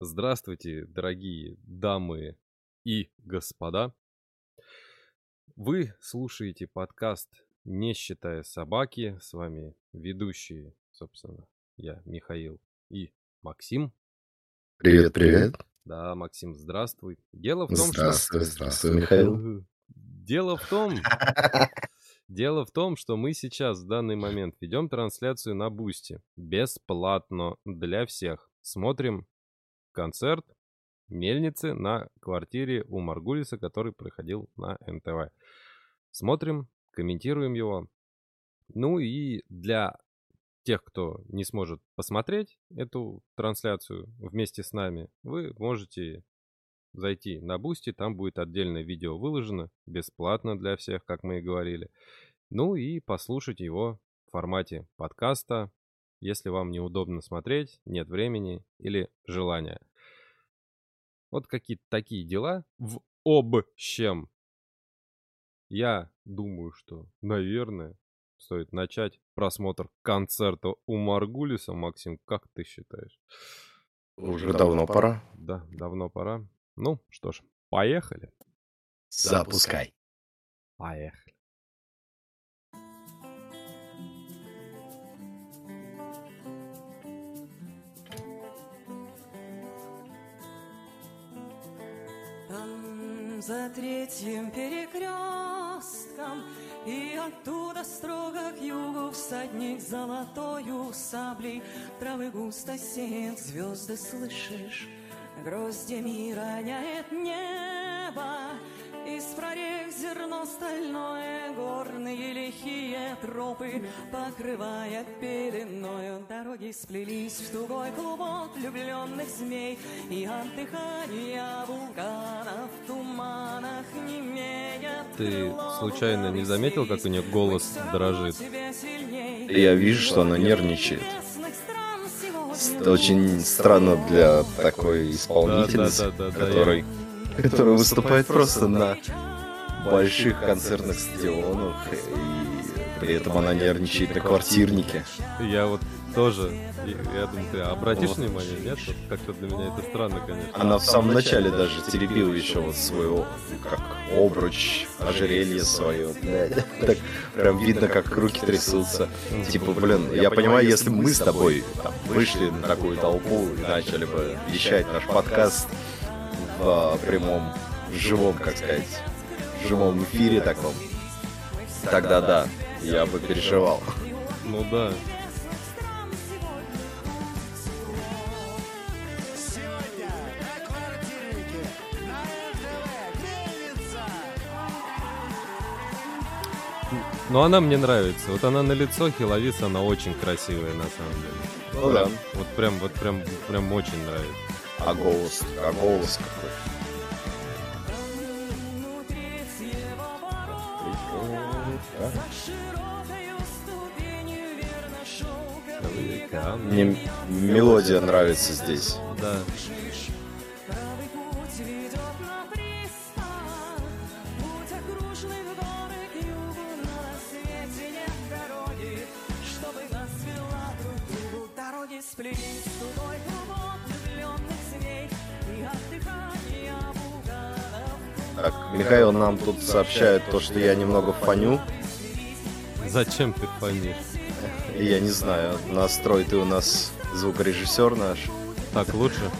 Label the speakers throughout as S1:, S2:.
S1: Здравствуйте, дорогие дамы и господа. Вы слушаете подкаст «Не считая собаки». С вами ведущие, собственно, я, Михаил и Максим.
S2: Привет, привет.
S1: Да, Максим, здравствуй. Дело в том,
S2: Здравствуй,
S1: что...
S2: здравствуй, Михаил.
S1: Дело в том, Дело в том, что мы сейчас в данный момент ведем трансляцию на Boosty. Бесплатно для всех. Смотрим концерт Мельницы на квартире у Маргулиса, который проходил на НТВ. Смотрим, комментируем его. Ну и для тех, кто не сможет посмотреть эту трансляцию вместе с нами, вы можете зайти на Boosty, там будет отдельное видео выложено, бесплатно для всех, как мы и говорили. Ну и послушать его в формате подкаста, если вам неудобно смотреть, нет времени или желания. Вот какие-то такие дела в общем. Я думаю, что, наверное, стоит начать просмотр концерта у Маргулиса. Максим, как ты считаешь?
S2: Уже давно пора.
S1: Да, давно пора. Ну, что ж, поехали.
S2: Запускай.
S1: Поехали.
S3: За третьим перекрестком. И оттуда строго к югу всадник золотою саблей. Травы густо сеет, звезды слышишь Гроздями роняет небо Из прорех зерно стальное Горные лихие тропы Покрывая пеленою Дороги сплелись в тугой клубок Влюбленных змей И от дыхания вулканов В туманах не
S1: Ты случайно не заметил, как у нее голос дрожит?
S2: Я вижу, что она нервничает. Это очень странно для такой исполнительницы,
S1: Да, да, да, да, да,
S2: которой, которая выступает просто на больших концертных стадионах, и при этом она нервничает на квартирнике.
S1: Я вот тоже, я, думаю, ты обратишь внимание, нет? Вот Как-то для меня это странно, конечно.
S2: Она в самом начале даже теребила еще вот свою, как обруч, ожерелье свое. Так прям видно, как руки трясутся. Типа, блин, я понимаю, если бы мы с тобой вышли на такую толпу и начали бы вещать наш подкаст в а, прямом, в живом, как сказать, в живом эфире таком, тогда да, я бы переживал.
S1: Ну да. Но она мне нравится. Вот она на лицо Хиловис, она очень красивая на самом деле.
S2: Ну да.
S1: Вот прям, вот прям, прям очень нравится.
S2: А голос, а голос какой. Мне мелодия нравится здесь.
S1: Да.
S2: Так, Михаил нам тут сообщает то, что я немного фаню.
S1: Зачем ты фонишь?
S2: Я не знаю, настрой ты у нас звукорежиссер наш.
S1: Так лучше?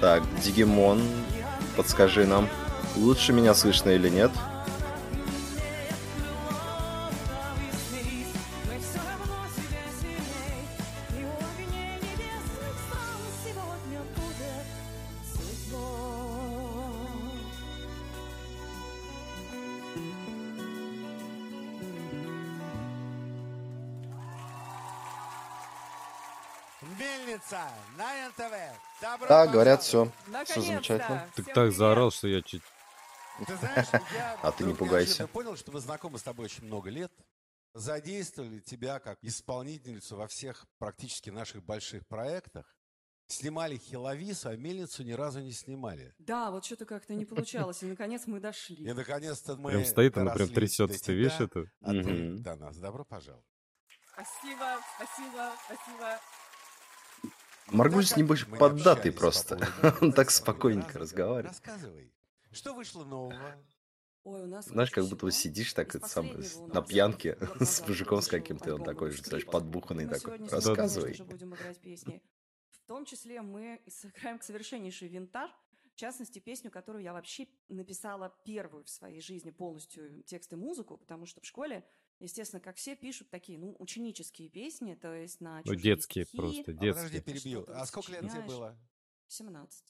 S2: Так, Дигимон, подскажи нам, лучше меня слышно или нет? Говорят, все. Все замечательно.
S1: Ты так заорал, что я чуть...
S4: Ты знаешь, я
S2: А ты не пугайся.
S4: понял, что мы знакомы с тобой очень много лет. Задействовали тебя как исполнительницу во всех практически наших больших проектах. Снимали Хиловису, а Мельницу ни разу не снимали.
S5: Да, вот что-то как-то не получалось, и наконец мы
S4: И
S5: дошли.
S4: наконец-то мы
S1: Прям стоит, она прям трясется, ты видишь это?
S4: А ты до нас. Добро пожаловать.
S5: Спасибо, спасибо, спасибо.
S2: Маргулис, небось,
S4: не
S2: поддатый просто. Он так спокойненько
S4: Раз-
S2: разговаривает.
S4: Рассказывай. Что вышло нового?
S5: Ой, у нас
S2: Знаешь, как будто сидишь так это сам, на пьянке с мужиком с каким-то, он такой же,
S5: «Русский
S2: знаешь,
S5: клип».
S2: подбуханный такой. Рассказывай.
S5: конечно же, будем играть песни. В том числе мы сыграем совершеннейший винтаж, в частности, песню, которую я вообще написала первую в своей жизни полностью текст и музыку, потому что в школе, естественно, как все пишут такие, ну, ученические песни, то есть на
S1: Ну, детские
S5: стихи.
S1: просто,
S4: А подожди,
S1: детские.
S4: перебью. А сколько лет тебе было?
S5: 17.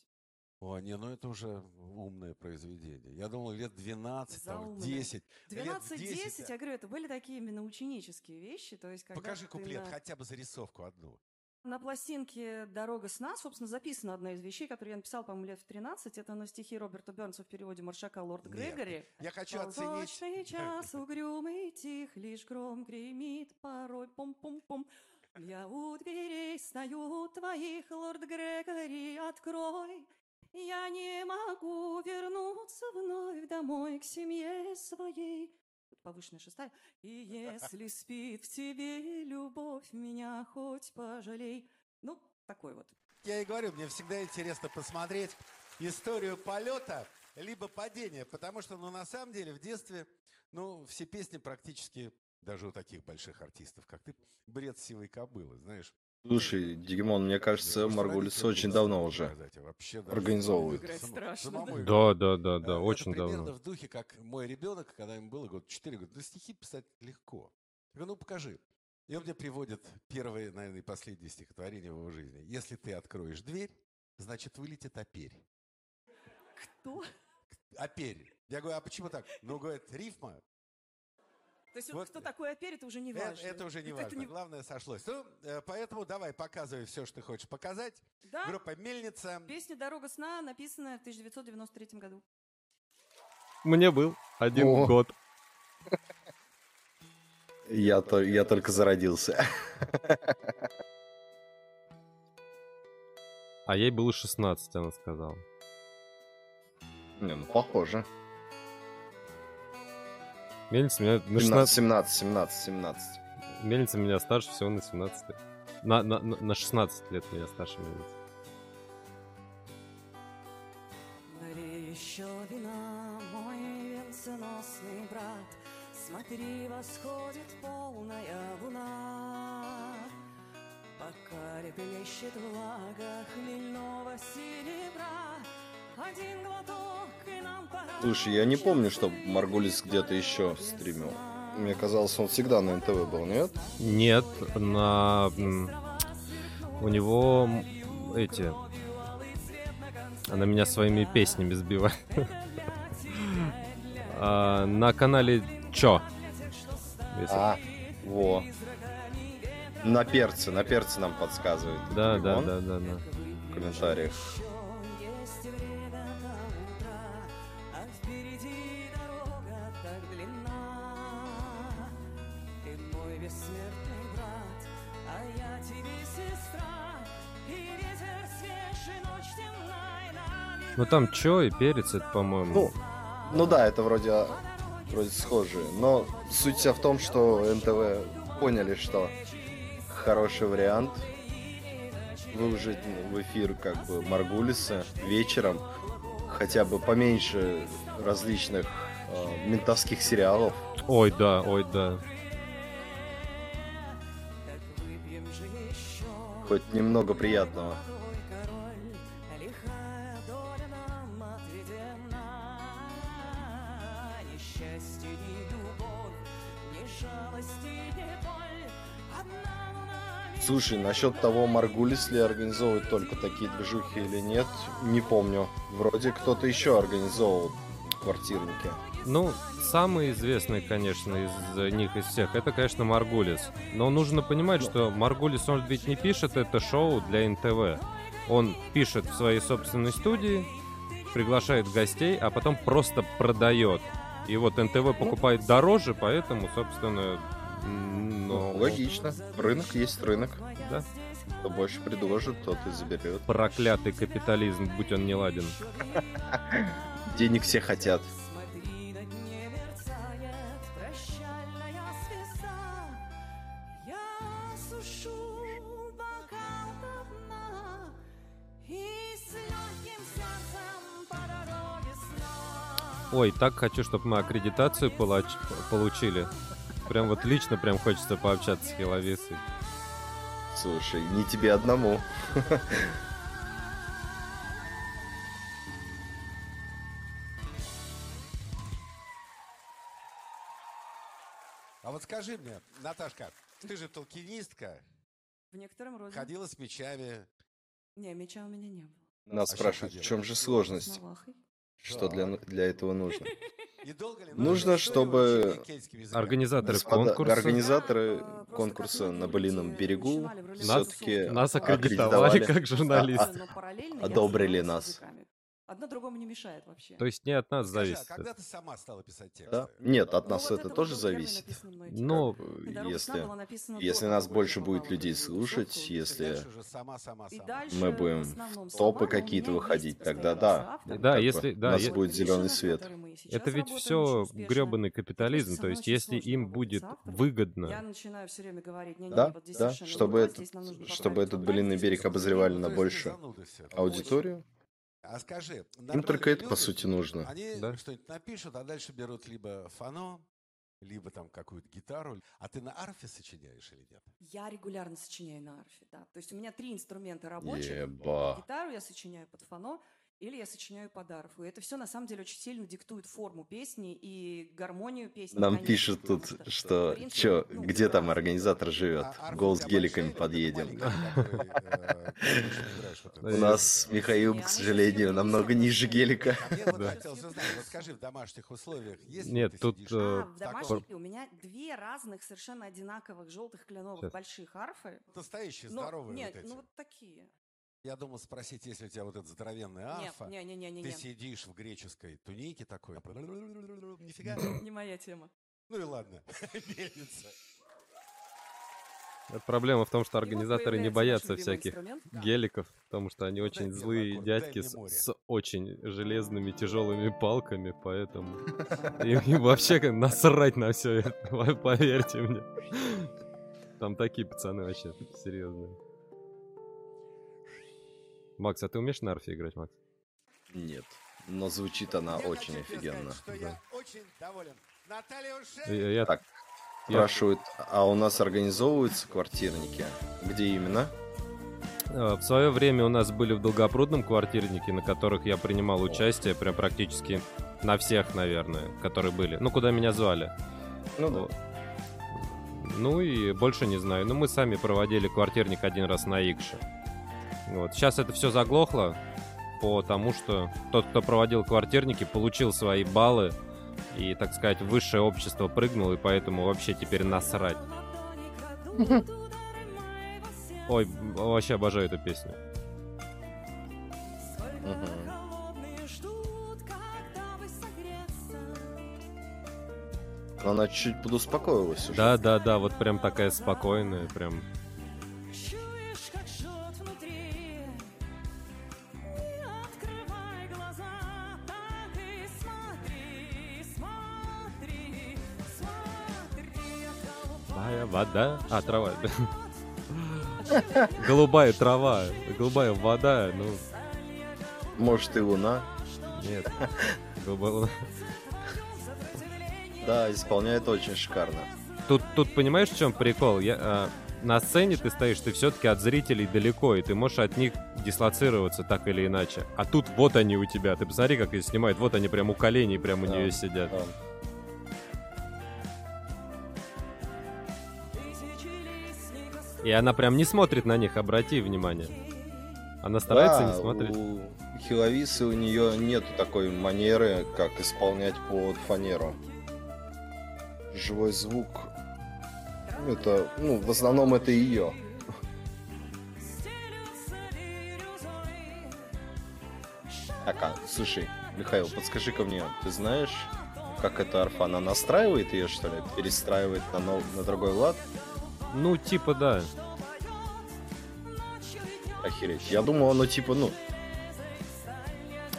S4: О, не, ну это уже умное произведение. Я думал, лет 12, там,
S5: Заумное.
S4: 10. Лет
S5: 12-10,
S4: да.
S5: я говорю, это были такие именно ученические вещи, то есть когда
S4: Покажи куплет,
S5: на-
S4: хотя бы зарисовку одну.
S5: На пластинке «Дорога сна», собственно, записана одна из вещей, которую я написала, по-моему, лет в 13. Это на стихи Роберта Бернса в переводе Маршака «Лорд
S4: Нет,
S5: Грегори».
S4: Я хочу оценить...
S5: Полночный час угрюмый, тих, лишь гром гремит порой, пум-пум-пум. Я у дверей стою твоих, лорд Грегори, открой. Я не могу вернуться вновь домой к семье своей. Повышенная шестая. И если спит в тебе любовь, меня хоть пожалей. Ну, такой вот.
S4: Я и говорю, мне всегда интересно посмотреть историю полета либо падения, потому что, ну, на самом деле, в детстве, ну, все песни практически, даже у таких больших артистов, как ты, бред сивой кобылы, знаешь.
S2: Слушай, Дигимон, мне кажется, Маргулис очень давно уже организовывает.
S5: Да.
S1: Да, да, да,
S4: Э,
S1: очень
S4: примерно
S1: давно.
S4: в духе, как мой ребенок, когда ему было год 4, говорит, да стихи писать легко. Я говорю, ну покажи. И он мне приводит первое, наверное, и последнее стихотворение в его жизни. Если ты откроешь дверь, значит вылетит оперь.
S5: Кто?
S4: Оперь. Я говорю, а почему так? Ну, говорит, рифма.
S5: То есть
S4: Вот,
S5: кто такой опер, это уже не
S4: Это,
S5: важно.
S4: это уже не
S5: Это
S4: важно.
S5: не-
S4: Главное, сошлось. Ну, э, поэтому давай, показывай все, что ты хочешь показать.
S5: Да,
S4: Группа «Мельница».
S5: песня «Дорога сна» написана в 1993 году.
S1: Мне был один
S2: О.
S1: год.
S2: Я, то, я только зародился.
S1: А ей было 16, она сказала.
S2: Не, ну похоже.
S1: Мельница меня на
S2: 17,
S1: 16...
S2: 17, 17, 17.
S1: Мельница меня старше всего на 17 лет. На, на, на на 16 лет меня старше мельница.
S5: Еще вина, мой венценосный брат, Смотри, восходит полная луна. Пока реплещет влага хмельного серебра,
S2: Слушай, я не помню, что Маргулис где-то еще стримил. Мне казалось, он всегда на НТВ был, нет?
S1: Нет, на... У него эти... Она меня своими песнями сбивает. А, На канале? Если-
S2: А, во. На перце, на перце нам подсказывает.
S1: Да, да, да, да, да.
S2: В комментариях.
S1: Ну там Чё и Перец, это, по-моему.
S2: Ну, ну да, это вроде, вроде схожие. Но суть вся в том, что НТВ поняли, что хороший вариант выложить в эфир как бы Маргулиса вечером, хотя бы поменьше различных э, ментовских сериалов.
S1: Ой, да, ой, да.
S2: Хоть немного приятного. Слушай, насчет того, Маргулис ли организовывает только такие движухи или нет, не помню. Вроде кто-то еще организовывал квартирники.
S1: Ну, самый известный, конечно, из них, из всех, это, конечно, Маргулис. Но нужно понимать, что Маргулис, он ведь не пишет это шоу для НТВ. Он пишет в своей собственной студии, приглашает гостей, а потом просто продает. И вот НТВ покупает дороже, поэтому, собственно,
S2: ну, логично. Рынок есть рынок.
S1: Да.
S2: Кто больше предложит, тот и заберет.
S1: Проклятый капитализм, будь он не ладен.
S2: Денег все хотят.
S1: Ой, так хочу, чтобы мы аккредитацию получили. Прям вот лично прям хочется пообщаться с Хиловисой.
S2: Слушай, не тебе одному.
S4: А вот скажи мне, Наташка, ты же толкинистка,
S5: В некотором роде.
S4: ходила с мечами.
S5: Не, меча у меня не было.
S2: Нас
S4: А
S2: спрашивают, в чем же сложность?
S5: С.
S2: Что для, для этого нужно? Нужно, чтобы?
S1: Организаторы конкурса
S2: Организаторы конкурса на Былином берегу
S1: Нас-
S2: все-таки
S1: нас аккредитовали как журналистов.
S5: Но параллельно я
S2: одобрили нас.
S5: Одно другому не мешает вообще.
S1: То есть не от нас
S4: Скажи,
S1: зависит.
S4: а когда ты сама стала писать тексты?
S2: Да? Нет, от
S5: Ну,
S2: нас
S5: вот
S2: это тоже зависит.
S1: Но
S2: если, если нас больше будет людей слушать, если
S4: сама, сама, сама.
S5: дальше
S2: мы будем в топы какие-то выходить, тогда да.
S1: Да,
S2: бы
S1: если- да,
S2: у нас
S1: е-
S2: будет зеленый свет.
S1: это ведь все гребаный капитализм. То есть если им будет
S5: автором. Я
S1: выгодно,
S5: начинаю все время говорить, не,
S2: Да, да, чтобы этот- чтобы этот
S5: здесь
S2: берег обозревали на
S4: Ну, зануды все.
S2: аудиторию.
S4: А скажи,
S2: Им только это, по
S4: люди,
S2: сути, нужно.
S4: Они
S1: Да.
S4: что-нибудь напишут, а дальше берут либо фано, либо там какую-то гитару. А ты на арфе сочиняешь или нет?
S5: Я регулярно сочиняю на арфе, да. То есть у меня три инструмента рабочих.
S2: Еба.
S5: Гитару я сочиняю под фано, или я сочиняю под арфу. И это все на самом деле очень сильно диктует форму песни и гармонию песни.
S2: Нам
S5: конечно,
S2: пишут тут, что
S5: принципе,
S2: чё,
S5: ну,
S2: где там
S5: да.
S2: организатор живет?
S4: А
S2: Гол с геликами подъедем. У нас Михаил, к сожалению, намного ниже гелика.
S4: А скажи, в домашних условиях,
S1: Нет, тут, э,
S5: А,
S4: в
S5: у меня две разных совершенно одинаковых желтых кленовых больших арфы.
S4: настоящие, здоровые
S5: нет,
S4: вот эти.
S5: ну вот такие.
S4: Я думал спросить, если у тебя вот эта здоровенная арфа,
S5: не, не, не, не,
S4: ты сидишь в греческой тунике такой, нифига,
S5: Не моя тема.
S4: ну и ладно, мельница.
S1: это проблема в том, что организаторы не боятся всяких геликов, потому что они очень злые дядьки с, очень железными тяжелыми палками, поэтому им, им вообще насрать на все это, поверьте мне. Там такие пацаны вообще серьезные. Макс, а ты умеешь на арфе играть, Макс?
S2: Нет, но звучит она
S4: Я
S2: очень офигенно.
S4: сказать, что я очень доволен. Наталья Ушев.
S1: Я, я-
S2: Так,
S1: я-
S2: Спрашивают, а у нас организовываются квартирники? Где именно?
S1: Э, В свое время у нас были в Долгопрудном квартирники, на которых я принимал участие, прям практически на всех, наверное, которые были. Ну, куда меня звали.
S2: Ну да.
S1: Ну и больше не знаю. Ну, мы сами проводили квартирник один раз на Икше. Вот. Сейчас это все заглохло, потому что тот, кто проводил квартирники, получил свои баллы и, так сказать, высшее общество прыгнул, и поэтому вообще теперь насрать. Ой, вообще обожаю эту песню.
S2: Она чуть подуспокоилась уже.
S1: Да, да, да, вот прям такая спокойная, прям. Вода. А, трава. Голубая трава, голубая вода, ну,
S2: Может и луна.
S1: нет. Голубая-
S2: Да, исполняет очень шикарно.
S1: Тут, тут понимаешь, в чем прикол? Я, а, на сцене ты стоишь, ты все-таки от зрителей далеко, и ты можешь от них дислоцироваться так или иначе. А тут вот они у тебя. Ты посмотри, как их снимают. Вот они прям у коленей, прям у
S2: Да,
S1: нее сидят.
S2: да.
S1: И она прям не смотрит на них, обрати внимание. Она старается
S2: Да,
S1: не смотреть.
S2: У Хиловисы у нее нету такой манеры, как исполнять под фанеру. Живой звук. Это, ну, в основном это ее. Так, а, слушай, Михаил, подскажи-ка мне, ты знаешь, как эта арфа, она настраивает ее, что ли? Перестраивает на, нов- на другой лад?
S1: Ну, типа, да.
S2: Охереть. Я думал, оно типа, ну...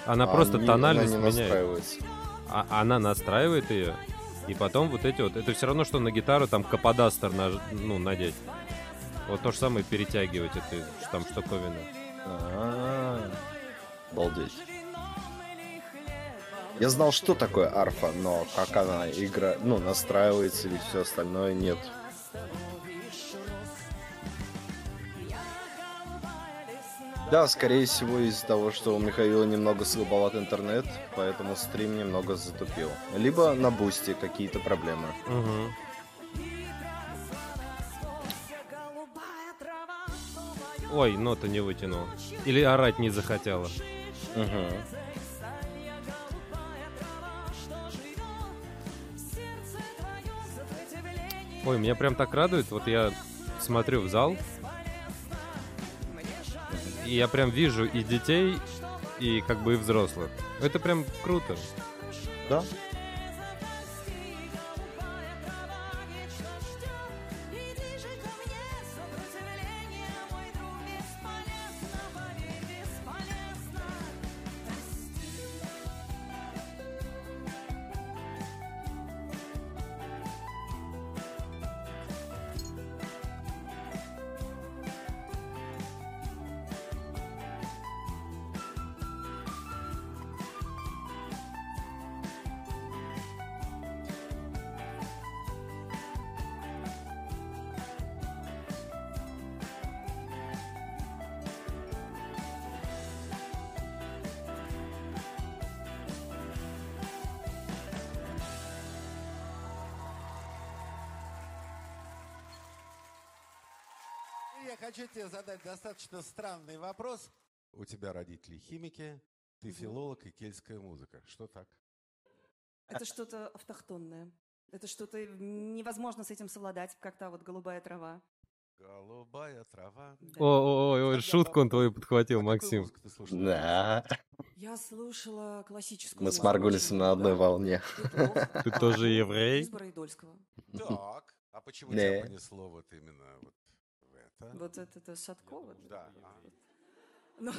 S1: Она
S2: а
S1: просто
S2: не-
S1: тональность
S2: она не
S1: меняет. А, она настраивает ее, и потом вот эти вот... Это все равно, что на гитару там каподастер наж- ну, надеть. Вот то же самое перетягивать эту там штуковину.
S2: А, Обалдеть. Я знал, что такое арфа, но как она игра, ну, настраивается или все остальное, нет. Да, скорее всего из-за того, что у Михаила немного слабоват интернет, поэтому стрим немного затупил. Либо на бусте какие-то проблемы.
S1: Мгм. Ой, нота не вытянул. Или орать не захотела.
S2: Мгм.
S1: Ой, меня прям так радует. Вот я смотрю в зал, и я прям вижу и детей, и как бы и взрослых. Это прям круто.
S2: Да.
S4: Я хочу тебе задать достаточно странный вопрос. У тебя родители химики, ты филолог и кельтская музыка. Что так?
S5: Это что-то автохтонное. Это что-то невозможно с этим совладать, как та вот голубая трава.
S4: Голубая трава.
S5: Да.
S1: Ой, ой, ой, шутку он твою подхватил,
S4: А
S1: Максим.
S4: музыку ты слушал?
S2: Да.
S5: Я слушала классическую
S2: Мы с Маргулисом на одной
S5: много.
S2: волне.
S5: Петров,
S1: Ты тоже еврей?
S5: Избора Идольского.
S4: Так, а почему тебя понесло вот именно вот это?
S5: Вот это, это Садкова.
S4: Да. ага.
S5: Ну,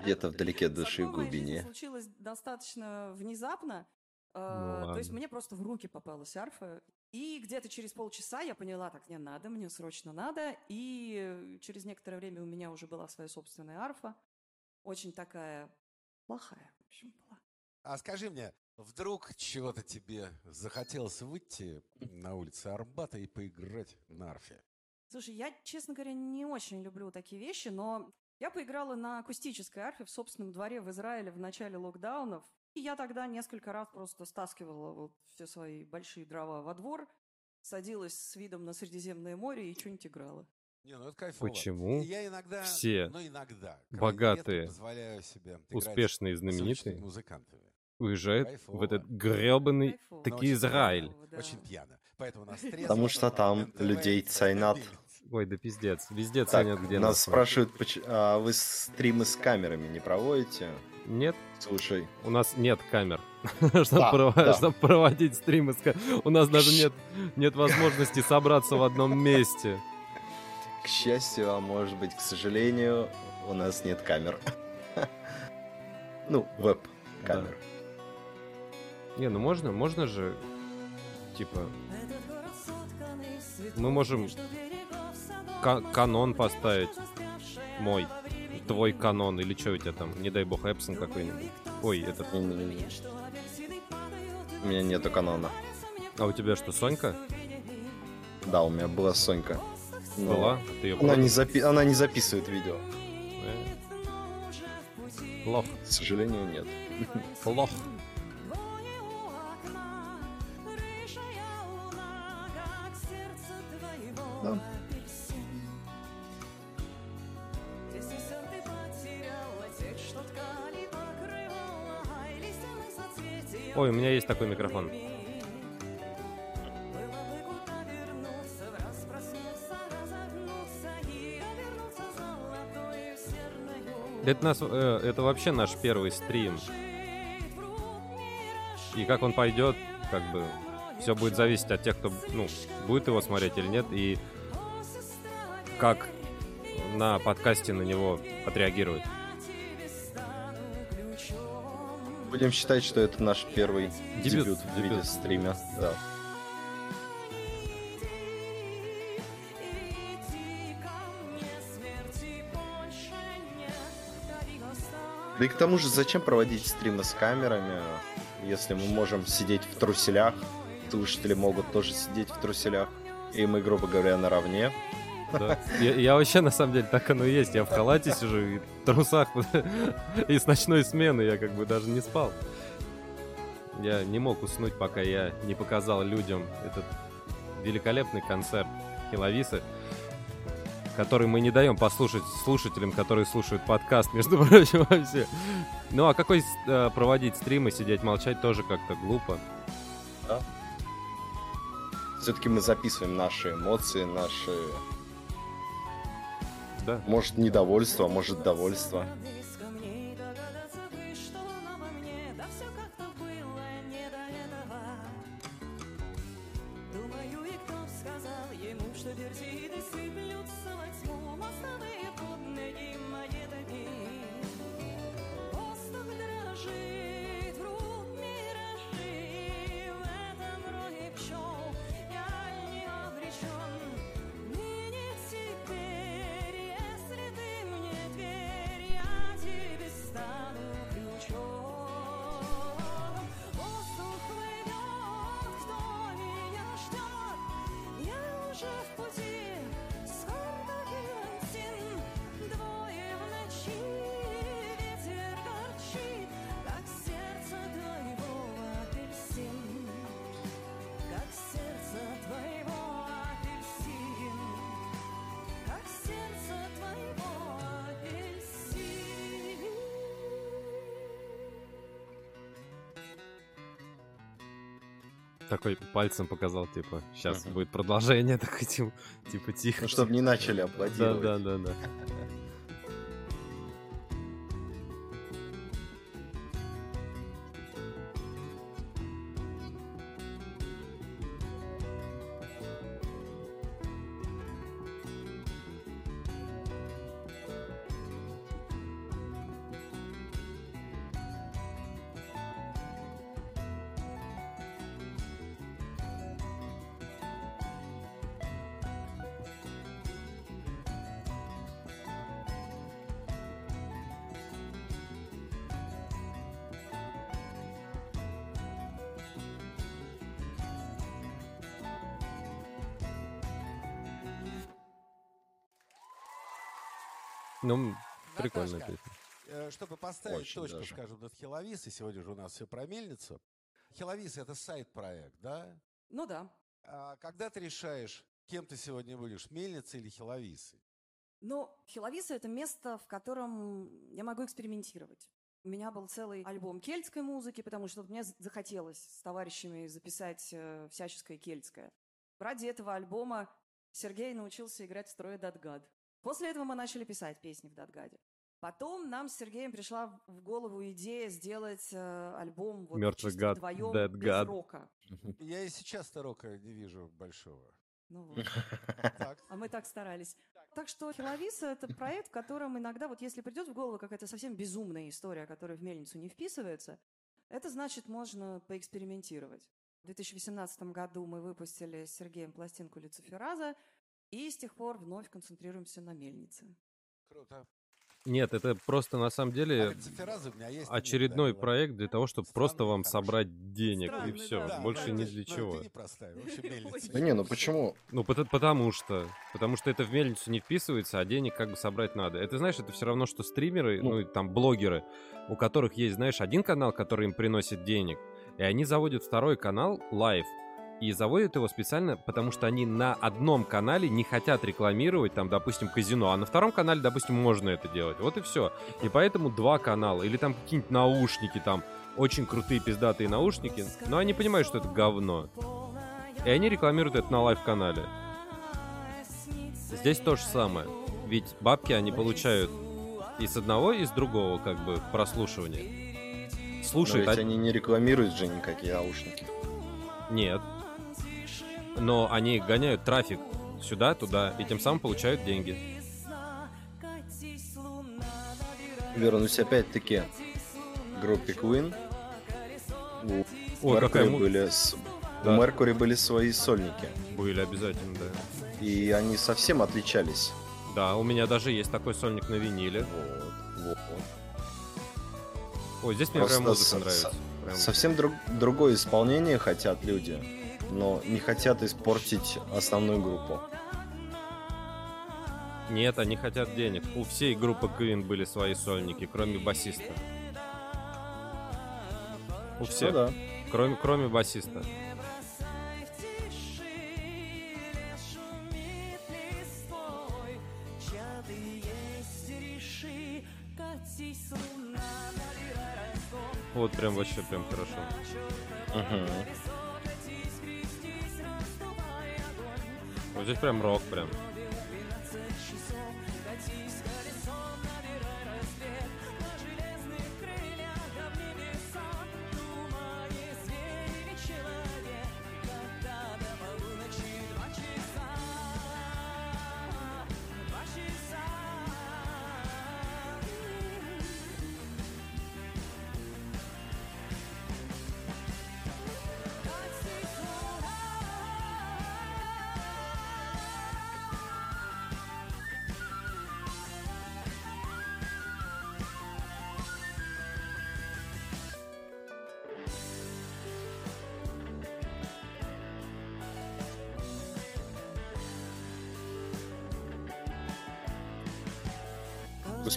S2: Где-то вдалеке от души в глубине.
S5: случилось достаточно внезапно. Э,
S1: Ну
S5: То есть мне просто в руки попалась арфа. И где-то через полчаса я поняла, так, мне надо, мне срочно надо. И через некоторое время у меня уже была своя собственная арфа. Очень такая плохая, в общем, была.
S4: А скажи мне, вдруг чего-то тебе захотелось выйти на улицы Арбата и поиграть на арфе?
S5: Слушай, я, честно говоря, не очень люблю такие вещи, но я поиграла на акустической арфе в собственном дворе в Израиле в начале локдаунов. И я тогда несколько раз просто стаскивала вот все свои большие дрова во двор, садилась с видом на Средиземное море и что-нибудь играла.
S4: Не, ну это кайфово.
S1: Почему
S4: Я иногда,
S1: все
S4: ну иногда,
S1: богатые,
S4: себе
S1: Успешные, знаменитые
S4: музыкантами.
S1: уезжают
S4: Кайфово.
S1: в этот гребаный
S5: Кайфово.
S1: таки
S4: очень
S1: Израиль.
S5: Кайфово, да.
S4: Очень пьяно. Поэтому нас
S2: Потому что там людей цайнат.
S1: Ой, да пиздец. Везде
S2: Так,
S1: ценят, где
S2: нас
S1: нас.
S2: спрашивают, а вы стримы с камерами не проводите?
S1: Нет,
S2: Слушай,
S1: у нас нет камер,
S2: Да, да.
S1: чтобы проводить стримы. с ка- У нас даже нет, нет возможности собраться в одном месте.
S2: к счастью, а может быть, к сожалению, у нас нет камер. Ну, веб-камер.
S1: Не, ну можно, можно же, типа, Мы можем канон поставить. Мой. Твой канон. Или что у тебя там? Не дай бог, Эпсон какой-нибудь. Ой, этот.
S2: У меня нету канона.
S1: А у тебя что, Сонька?
S2: Да, у меня была Сонька. Но
S1: Была? Ты ее
S2: Она не, запи- она не записывает видео.
S1: Плох.
S2: К сожалению, нет.
S1: Плох. Ой, у меня есть такой микрофон. Это, нас, э, это вообще наш первый стрим. И как он пойдет, как бы, все будет зависеть от тех, кто, ну, будет его смотреть или нет, и как на подкасте на него отреагируют.
S2: Будем считать, что это наш первый
S1: Дебют,
S2: дебют, в виде стрима. Да. Да и к тому же, зачем проводить стримы с камерами? Если мы можем сидеть в труселях, слушатели могут тоже сидеть в труселях. И мы, грубо говоря, наравне.
S1: Да. Я, я вообще, на самом деле, так оно и есть. Я в халате сижу и в трусах. И с ночной смены я как бы даже не спал. Я не мог уснуть, пока я не показал людям этот великолепный концерт Хиловисы, который мы не даем послушать слушателям, которые слушают подкаст, между прочим, вообще. Ну, а какой э, проводить стрим и сидеть молчать тоже как-то глупо.
S2: Все-таки мы записываем наши эмоции, наши,
S1: Да.
S2: может, недовольство, может, довольство.
S1: Пальцем показал, типа, сейчас будет продолжение, такой, типа, типа тихо.
S2: Ну, чтобы не начали
S1: Да,
S2: аплодировать.
S1: да, да, да. Ну, прикольная
S4: Наташка,
S1: песня.
S4: Э, Чтобы поставить
S2: Очень
S4: точку,
S2: даже.
S4: скажем, над Хиловисой, сегодня же у нас все про мельницу. Хиловиса это сайт-проект, да?
S5: Ну да.
S4: А когда ты решаешь, кем ты сегодня будешь, мельницей или Хиловисой?
S5: Ну, Хиловиса — это место, в котором я могу экспериментировать. У меня был целый альбом кельтской музыки, потому что мне захотелось с товарищами записать э, всяческое кельтское. Ради этого альбома Сергей научился играть в строе Датгад. После этого мы начали писать песни в Датгаде. Потом нам с Сергеем пришла в- голову идея сделать э, альбом вот
S1: Мёртвый
S5: чисто
S1: гад,
S5: вдвоем
S1: Dead
S5: без
S1: God.
S5: рока.
S4: Я и сейчас-то рока не вижу большого.
S5: Ну вот. А мы так старались. Так что Хиловиса — это проект, в котором иногда, вот если придет в голову какая-то совсем безумная история, которая в мельницу не вписывается, это значит, можно поэкспериментировать. В 2018 году мы выпустили с Сергеем пластинку Люцифераза, и с тех пор вновь концентрируемся на мельнице.
S4: круто.
S1: Нет, это просто на самом
S4: А
S1: деле
S4: люциферазы у меня есть. и нет,
S1: очередной
S4: да,
S1: проект для того, чтобы просто вам
S4: хороший.
S1: собрать денег, и
S5: Странный,
S1: все,
S5: да.
S1: больше
S4: да,
S1: ни для
S4: Ну,
S1: чего.
S4: Не.
S2: Да не, ну почему?
S1: Ну, пот- потому что. Потому что это в мельницу не вписывается, а денег как бы собрать надо. Это, знаешь, это все равно, что стримеры,
S2: Ну.
S1: ну, и там блогеры, у которых есть, знаешь, один канал, который им приносит денег, и они заводят второй канал, лайв, и заводят его специально, потому что они на одном канале не хотят рекламировать, там, допустим, казино, а на втором канале, допустим, можно это делать. Вот и все. И поэтому два канала, или там какие-нибудь наушники, там, очень крутые пиздатые наушники, но они понимают, что это говно. И они рекламируют это на лайв-канале. Здесь то же самое. Ведь бабки они получают и с одного, и с другого, как бы, прослушивания.
S2: Но
S1: Слушает
S2: ведь
S1: од-
S2: они не рекламируют же никакие наушники.
S1: Нет. Но они гоняют трафик сюда, туда, и тем самым получают деньги.
S2: Вернусь опять-таки к группе Queen. У
S1: Ой, какая
S2: Mercury
S1: му-
S2: были с-
S1: Да.
S2: У Mercury были свои сольники.
S1: Были обязательно, да.
S2: И они совсем отличались.
S1: Да, у меня даже есть такой сольник на виниле.
S2: Вот, вот.
S1: Ой, здесь мне прям музыка
S2: с-
S1: нравится. Прям
S2: Совсем друг- другое исполнение хотят люди, но не хотят испортить основную группу.
S1: Нет, они хотят денег. У всей группы Queen были свои сольники, кроме басиста. У
S2: Ну
S1: всех,
S2: да.
S1: кроме, кроме басиста. Вот прям вообще прям хорошо.
S2: Мгм.
S1: Вот здесь прям рок прям.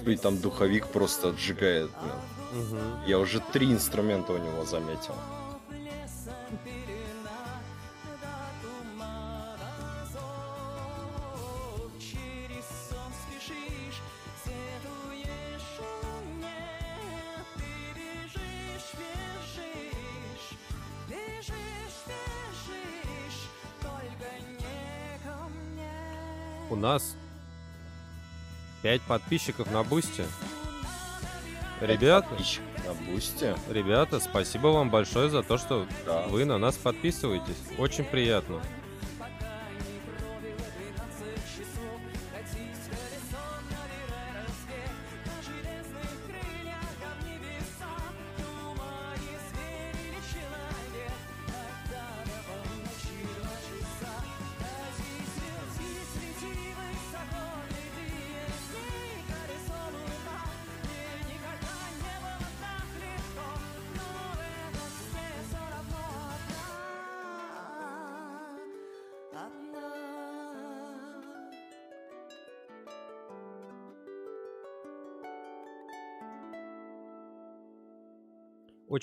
S2: Господи, там духовик просто отжигает. блин.
S1: Мгм.
S2: Я уже три инструмента у него заметил.
S1: 5 подписчиков на Бусте. Ребята,
S2: На бусте.
S1: ребята, спасибо вам большое за то, что
S2: Да.
S1: вы на нас подписываетесь. Очень приятно.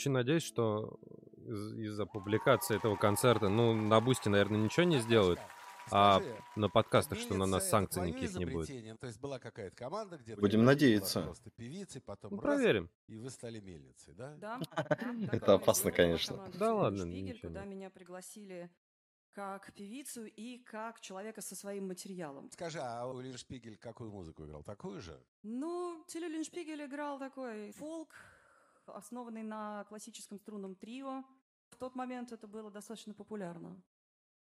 S1: Очень надеюсь, что из- из-за публикации этого концерта, ну, на Бусте, наверное, ничего не сделают, а
S4: Скажи,
S1: на подкастах, что на нас санкций никаких не будет.
S4: То есть была какая-то команда где-то?
S2: Будем надеяться.
S4: Просто певицей, потом
S1: Ну,
S4: раз,
S1: проверим.
S4: и вы стали мельницей, да?
S5: Да,
S2: Это опасно, конечно.
S1: Да
S5: «Сильный
S1: ладно,
S5: Шпигель»,
S1: ничего
S5: куда меня пригласили как певицу и как человека со своим материалом.
S4: Скажи, а Улин Шпигель какую музыку играл? Такую же?
S5: Ну, Тилюлин Шпигель играл такой фолк, основанный на классическом струнном трио. В тот момент это было достаточно популярно.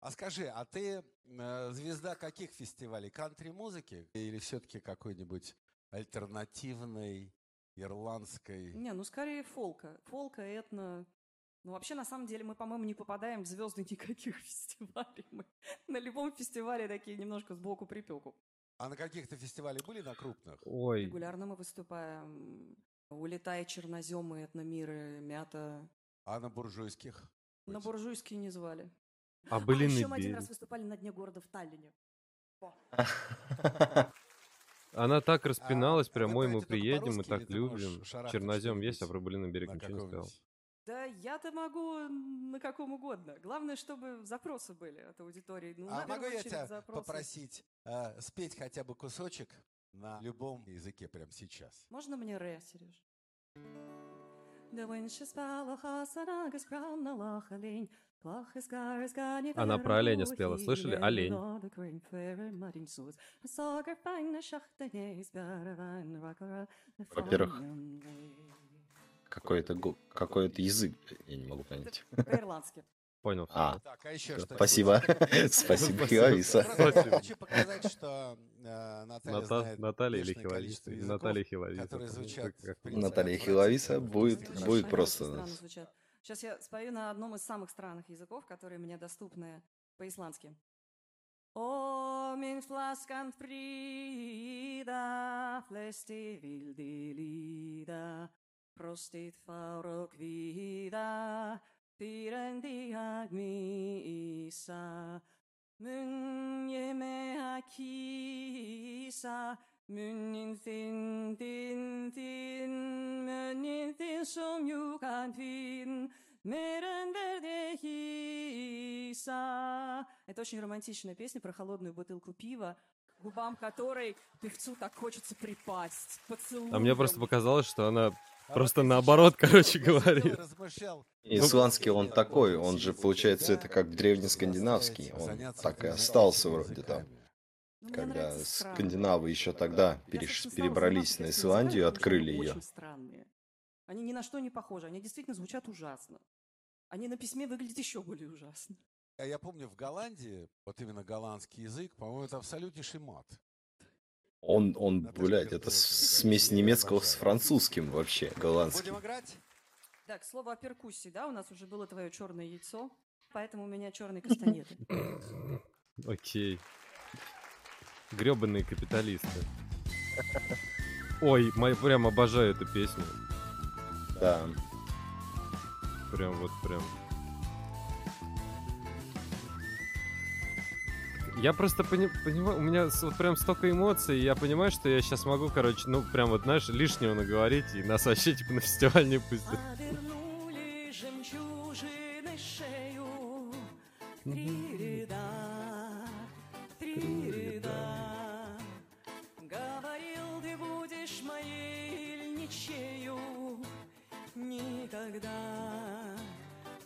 S4: А скажи, а ты э, звезда каких фестивалей? Кантри-музыки? Или все-таки какой-нибудь альтернативной, ирландской?
S5: Не, ну скорее фолка. Фолка, этно. Ну, вообще, на самом деле, мы, по-моему, не попадаем в звезды никаких фестивалей. Мы на любом фестивале такие немножко сбоку припеку.
S4: А на каких-то фестивалях были на крупных?
S1: Ой,
S5: Регулярно мы выступаем. Улетай, черноземы, этномиры, мята.
S4: А на буржуйских?
S5: На буржуйские не звали.
S1: а были
S5: а еще мы один
S1: берег.
S5: раз выступали на Дне города в Таллине.
S1: Она так распиналась,
S4: а вы
S1: прям, ой, мы приедем, мы так любим. Чернозем есть, а про берег
S4: на
S1: ничего не сказал.
S5: Да я-то могу на каком угодно. Главное, чтобы запросы были от аудитории. Ну,
S4: А могу я тебя
S5: запросы.
S4: попросить э, спеть хотя бы кусочек на любом языке прямо сейчас?
S5: Можно мне ре, Сереж?
S1: Она про оленя спела, слышали? Олень.
S2: Во-первых, Какой-то какой-то язык, я не могу понять.
S5: По-ирландски.
S1: Понял.
S2: А,
S4: Так, а еще что
S2: спасибо. Спасибо, Хиависа.
S4: Просто хочу показать, что э, Наталья
S1: или
S4: языков,
S1: Наталья
S4: принципе,
S2: Наталья. Хиловица будет, будет просто...
S5: Сейчас я спою на одном из самых странных языков, которые мне доступны по-исландски. О, frida, flesti vildi lida, steht faurok vida, tirandi agmi isa. Mun yeme akisa, mun thin thin thin, mun thin som юган тин, мерен верде хиса. Это очень романтичная песня про холодную бутылку пива, губам которой певцу так хочется припасть, поцелуем.
S1: А мне просто показалось, что она просто наоборот, короче говорит.
S2: Исландский он такой, он же, получается, это как древнескандинавский, он так и остался вроде там.
S5: Ну,
S2: Когда скандинавы еще тогда переш- перебрались на Исландию открыли
S5: они
S2: ее.
S5: очень странные. Они ни на что не похожи, они действительно звучат ужасно. Они на письме выглядят еще более ужасно.
S4: А Я помню, в Голландии, вот именно голландский язык, по-моему, это абсолютнейший мат.
S2: Он, он, блядь, это
S4: да,
S2: смесь
S4: я
S2: немецкого с французским вообще, голландский.
S4: Будем играть?
S5: Так, слово о перкуссии, да, у нас уже было твое черное яйцо, поэтому у меня черные кастанеты.
S1: Окей. Гребаные капиталисты. Ой, моя прям обожаю эту песню.
S2: Да.
S1: Прям вот прям. Я просто пони- понимаю, у меня вот прям столько эмоций, и я понимаю, что я сейчас могу, короче, ну прям вот, знаешь, лишнего наговорить, и нас вообще типа на фестиваль не пустят.
S5: Три ряда, три ряда. Говорил, ты будешь моей ничею. Никогда,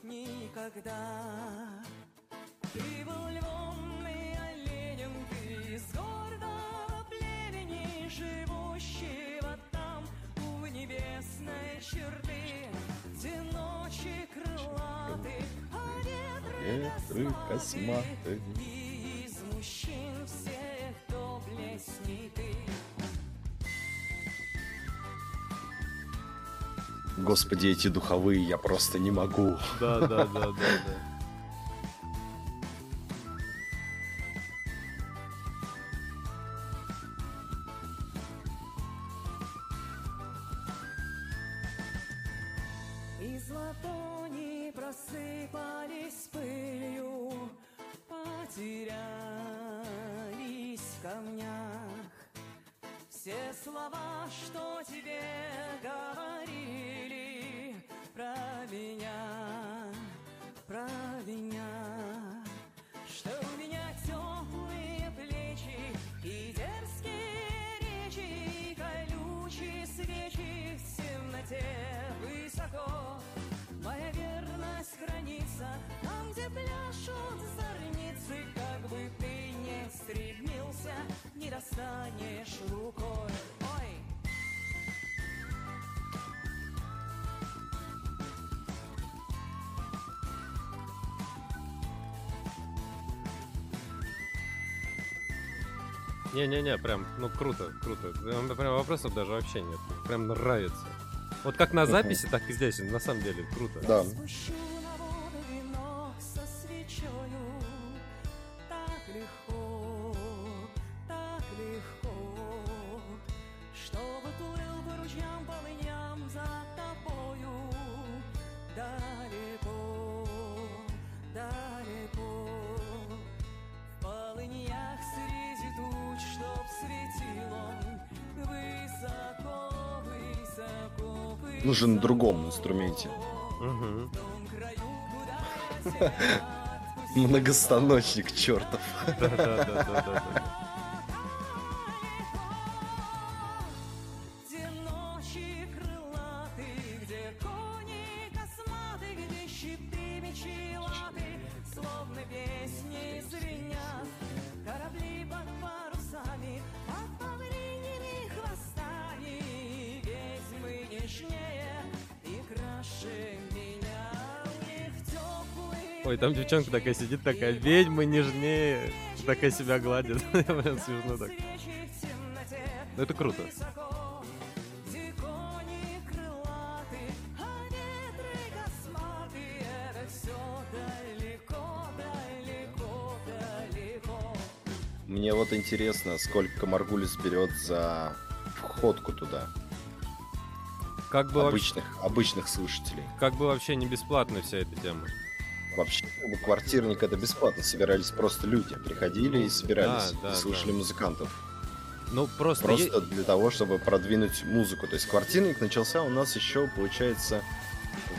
S5: никогда. Ты был небесной черты. Те ночи крылаты, а ветры
S2: Ветры
S5: косматы. И из мужчин всех доблестней ты.
S2: Господи, эти духовые, я просто не могу.
S1: Да, да, да, да, да. Не-не-не, прям, ну круто, круто. Прям, вопросов даже вообще нет. Прям нравится. Вот как на записи, так и здесь, на самом деле, круто.
S2: Да. Нужен на другом инструменте.
S1: Мгм.
S2: Многостаночник чертов.
S1: Да-да-да-да-да. Девчонка такая сидит, такая ведьма нежнее, такая себя гладит. Прям смешно так. Ну, это круто.
S2: Мне вот интересно, сколько Маргулис берет за входку туда.
S1: Как бы, вообще,
S2: обычных, обычных слушателей.
S1: как бы вообще не бесплатно вся эта тема.
S2: Вообще, как бы, квартирник это бесплатно, собирались просто люди, приходили и собирались,
S1: да, да,
S2: и слушали
S1: да.
S2: музыкантов.
S1: Ну, просто... е-
S2: Просто для того, чтобы продвинуть музыку. То есть квартирник начался у нас еще, получается,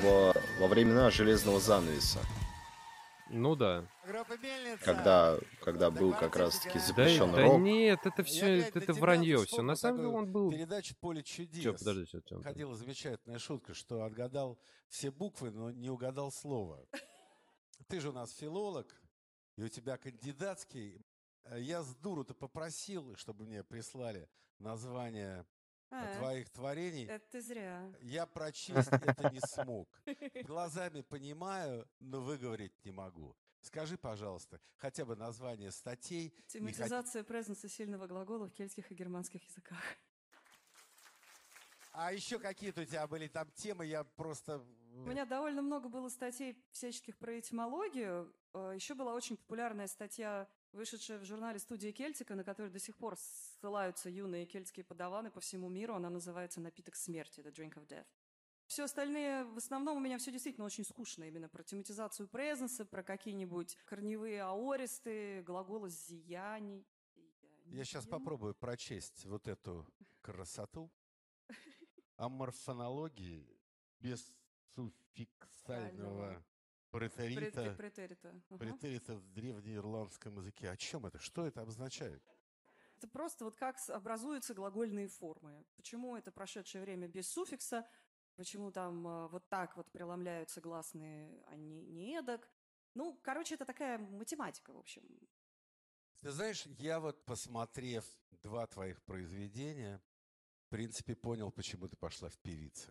S2: во, во времена железного занавеса.
S1: Ну да.
S2: Когда, когда был как раз таки
S1: Да,
S2: запрещен
S1: да
S2: рок.
S1: нет, это
S4: Я,
S1: все,
S4: для
S1: это вранье все. На самом деле он был...
S4: Передачу «Поле чудес».
S1: Че, подожди, сейчас, чем
S4: Ходила замечательная шутка, что отгадал все буквы, но не угадал слово. Ты же у нас филолог, и у тебя кандидатский. Э, Я с дуру-то попросил, чтобы мне прислали название
S5: А,
S4: твоих творений.
S5: Это ты зря.
S4: Я прочесть это не смог. Глазами понимаю, но выговорить не могу. Скажи, пожалуйста, хотя бы название статей. не хот-
S5: Тематизация презенса сильного глагола в кельтских и германских языках.
S4: А еще какие-то у тебя были там темы, я просто...
S5: У меня довольно много было статей всяческих про этимологию. Еще была очень популярная статья, вышедшая в журнале «Студия Кельтика», на которой до сих пор ссылаются юные кельтские подаваны по всему миру. Она называется «Напиток смерти» «The Drink of Death». Все остальные, в основном у меня все действительно очень скучно. Именно про тематизацию презенса, про какие-нибудь корневые аористы, глаголы зияний.
S4: Я сейчас
S5: Зияний.
S4: попробую прочесть вот эту красоту. О морфонологии без суффиксального
S5: Прет-
S4: претерита,
S5: претерита. Ага.
S4: претерита в древнеирландском языке. О чем это? Что это обозначает?
S5: Это просто вот как образуются глагольные формы. Почему это прошедшее время без суффикса, почему там э, вот так вот преломляются гласные, а не, не эдак. Ну, короче, это такая математика, в общем.
S4: Ты знаешь, я вот, посмотрев два твоих произведения, принципе, понял, почему ты пошла в певицы.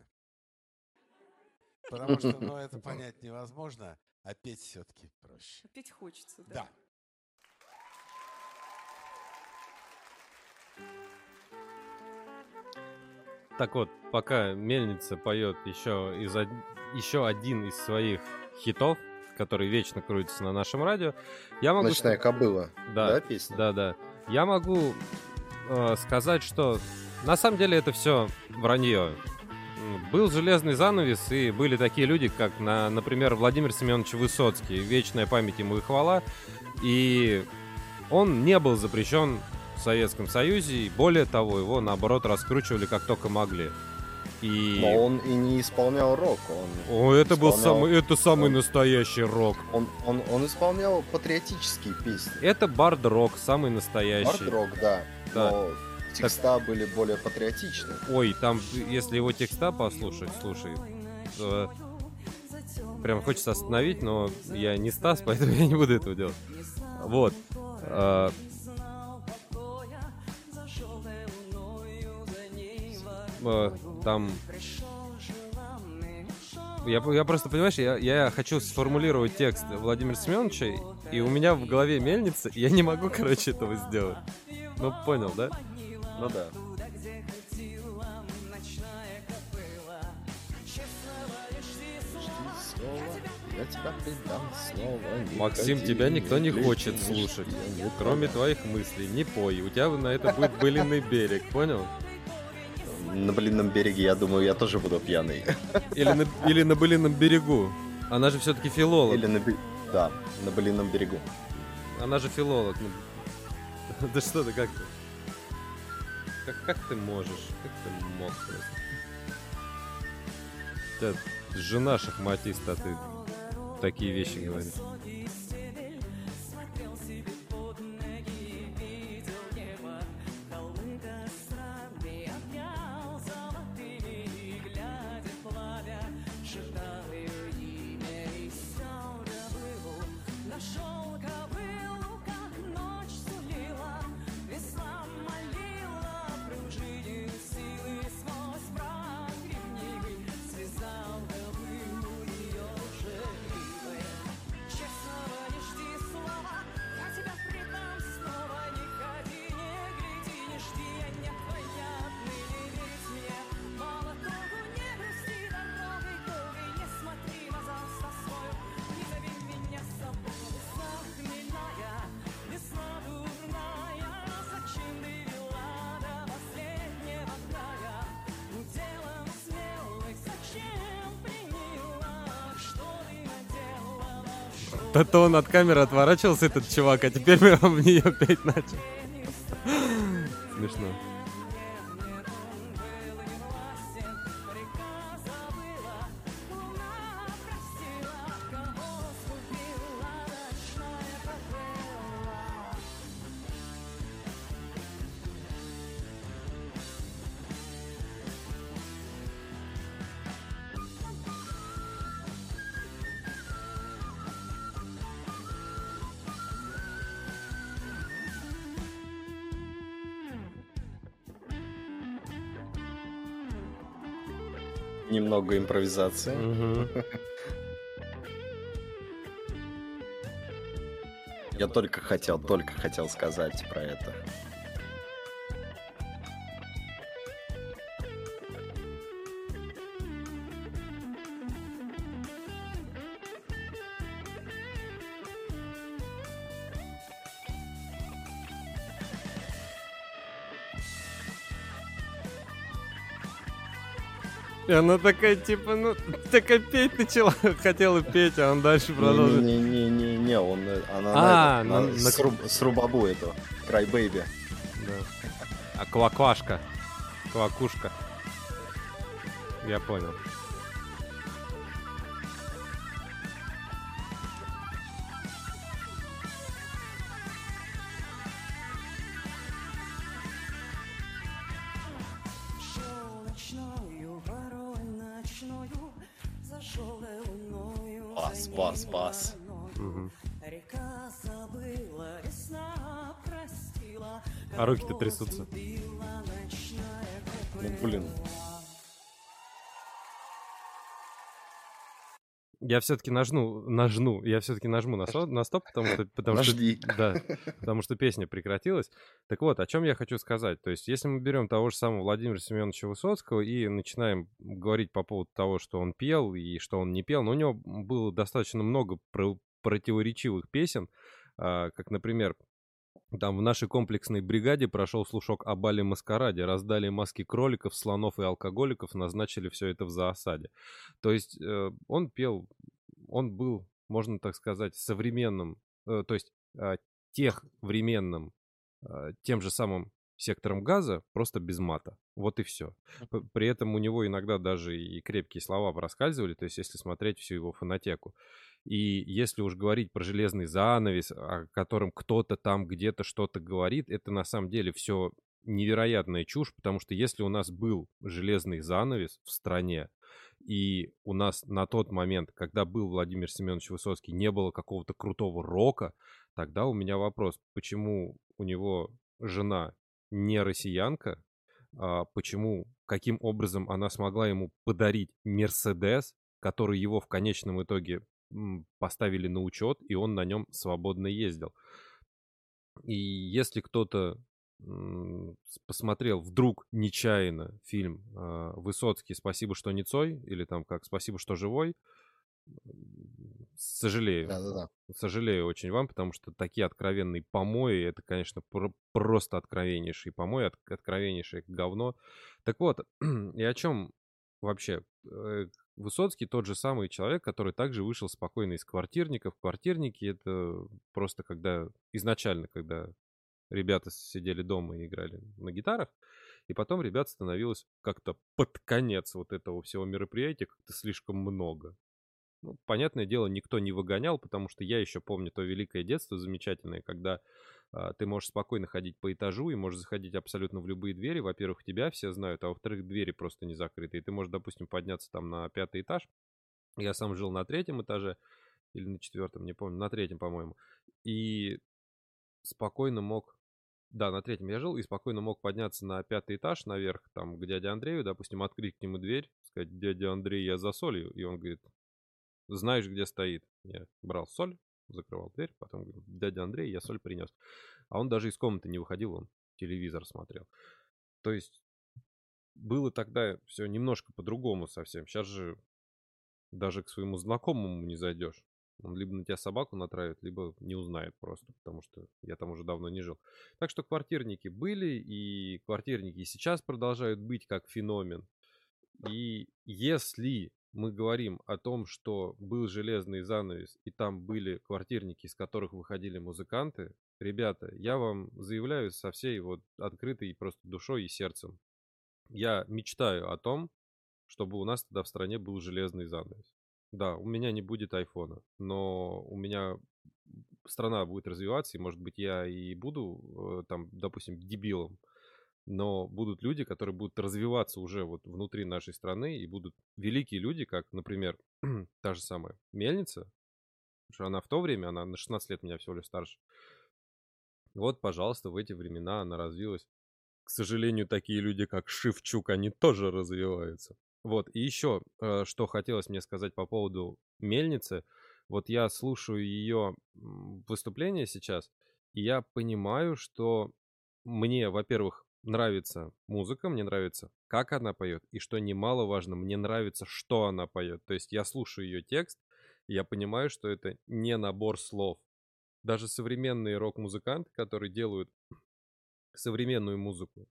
S4: Потому что, ну, это понять невозможно, а петь все-таки проще.
S5: Петь хочется, да.
S4: Да.
S1: Так вот, пока Мельница поет еще, из еще один из своих хитов, который вечно крутится на нашем радио, я могу...
S2: Ночная кобыла.
S1: Да,
S2: Да, песня?
S1: Да, да. Я могу э, сказать, что на самом деле это все вранье. Был железный занавес, и были такие люди, как, на, например, Владимир Семенович Высоцкий, вечная память ему и хвала. И он не был запрещен в Советском Союзе, и более того, его, наоборот, раскручивали как только могли. И...
S2: Но он и не исполнял рок, он,
S1: О, это был
S2: исполнял-
S1: самый, это самый
S2: он-
S1: настоящий рок.
S2: он, он, он исполнял патриотические песни.
S1: Это бард-рок, самый настоящий.
S2: Арт-рок, да,
S1: Да.
S2: но текста были более патриотичны.
S1: Ой, там, если его текста послушать, слушай, то прям хочется остановить, но я не Стас, поэтому я не буду этого делать. Вот. А, а, Там... Я, я просто, понимаешь, я, я хочу сформулировать текст Владимира Семеновича, и у меня в голове мельница, и я не могу, короче, этого сделать. Ну, понял, да?
S2: Ну да. Я тебя предам не
S1: Максим, тебя никто не хочет слушать. Кроме твоих мыслей, не пой. У тебя на это будет былиный берег, понял?
S2: На блинном береге, я думаю, я тоже буду пьяный.
S1: Или на, или на былином берегу. Она же все-таки филолог.
S2: Или на... Да, на блинном берегу.
S1: Она же филолог. ну. Да что ты, как ты? Как, как ты можешь? Как ты мог просто? Тебя жена шахматист, а ты такие вещи говоришь. То, он от камеры отворачивался, этот чувак, а теперь в нее петь начал. Смешно.
S2: Немного импровизации. Я только хотел, только хотел сказать про это.
S1: И она такая, типа, ну, такая петь начала, хотела петь, а он дальше продолжит.
S2: Не-не-не-не, он, э, она
S1: А,
S2: на, это,
S1: на-
S2: на
S1: на-
S2: сруб- срубабу эту, Крайбейби.
S1: Да. А кваквашка. Квакушка. Я понял. Руки-то трясутся.
S2: Ну, блин.
S1: Я все-таки нажну, нажну, я все-таки нажму на, со- на стоп, потому что, потому что,
S2: Нажди.
S1: да, потому что песня прекратилась. Так вот, о чем я хочу сказать. То есть, если мы берем того же самого Владимира Семеновича Высоцкого и начинаем говорить по поводу того, что он пел и что он не пел, но у него было достаточно много про- противоречивых песен, а, как, например, там в нашей комплексной бригаде прошел слушок о бале маскараде, раздали маски кроликов, слонов и алкоголиков, назначили все это в заосаде. То есть э, он пел, он был, можно так сказать, современным, э, то есть э, техвременным, э, тем же самым сектором газа, просто без мата. Вот и все. При этом у него иногда даже и крепкие слова проскальзывали, то есть если смотреть всю его фонотеку. И если уж говорить про железный занавес, о котором кто-то там где-то что-то говорит, это на самом деле все невероятная чушь, потому что если у нас был железный занавес в стране, и у нас на тот момент, когда был Владимир Семенович Высоцкий, не было какого-то крутого рока, тогда у меня вопрос, почему у него жена не россиянка, а почему, каким образом она смогла ему подарить Мерседес, который его в конечном итоге поставили на учет, и он на нем свободно ездил. И если кто-то посмотрел вдруг нечаянно фильм а, Высоцкий «Спасибо, что не Цой» или там как «Спасибо, что живой», сожалею.
S2: Да-да-да.
S1: Сожалею очень вам, потому что такие откровенные помои, это, конечно, про- просто откровеннейшие помои, от- откровеннейшее говно. Так вот, и о чем вообще? Высоцкий тот же самый человек, который также вышел спокойно из квартирников. Квартирники — это просто когда изначально, когда ребята сидели дома и играли на гитарах, и потом ребят становилось как-то под конец вот этого всего мероприятия как-то слишком много. Ну, понятное дело, никто не выгонял, потому что я еще помню то великое детство замечательное, когда ты можешь спокойно ходить по этажу и можешь заходить абсолютно в любые двери. Во-первых, тебя все знают, а во-вторых, двери просто не закрыты. И ты можешь, допустим, подняться там на пятый этаж. Я сам жил на третьем этаже или на четвертом, не помню, на третьем, по-моему. И спокойно мог да, на третьем я жил и спокойно мог подняться на пятый этаж наверх, там, к дяде Андрею, допустим, открыть к нему дверь, сказать, дядя Андрей, я за солью. И он говорит, знаешь, где стоит? Я брал соль, закрывал дверь, потом говорю, дядя Андрей, я соль принес. А он даже из комнаты не выходил, он телевизор смотрел. То есть было тогда все немножко по-другому совсем. Сейчас же даже к своему знакомому не зайдешь. Он либо на тебя собаку натравит, либо не узнает просто, потому что я там уже давно не жил. Так что квартирники были, и квартирники сейчас продолжают быть как феномен. И если мы говорим о том, что был железный занавес, и там были квартирники, из которых выходили музыканты, ребята, я вам заявляю со всей вот открытой просто душой и сердцем. Я мечтаю о том, чтобы у нас тогда в стране был железный занавес. Да, у меня не будет айфона, но у меня страна будет развиваться, и, может быть, я и буду э, там, допустим, дебилом, но будут люди, которые будут развиваться уже вот внутри нашей страны, и будут великие люди, как, например, та же самая Мельница, потому что она в то время, она на 16 лет меня всего лишь старше. Вот, пожалуйста, в эти времена она развилась. К сожалению, такие люди, как Шевчук, они тоже развиваются. Вот, и еще, э, что хотелось мне сказать по поводу Мельницы. Вот я слушаю ее выступление сейчас, и я понимаю, что мне, во-первых, нравится музыка, мне нравится, как она поет, и что немаловажно, мне нравится, что она поет. То есть я слушаю ее текст, и я понимаю, что это не набор слов. Даже современные рок-музыканты, которые делают современную музыку,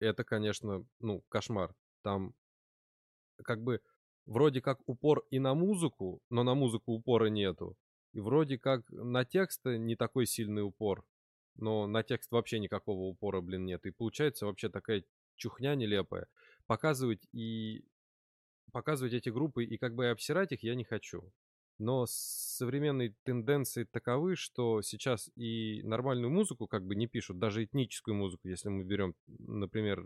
S1: это, конечно, ну, кошмар. Там как бы вроде как упор и на музыку, но на музыку упора нету. И вроде как на текст не такой сильный упор, но на текст вообще никакого упора, блин, нет. И получается вообще такая чухня нелепая. Показывать и показывать эти группы и как бы обсирать их я не хочу. Но современные тенденции таковы, что сейчас и нормальную музыку как бы не пишут, даже этническую музыку, если мы берем, например,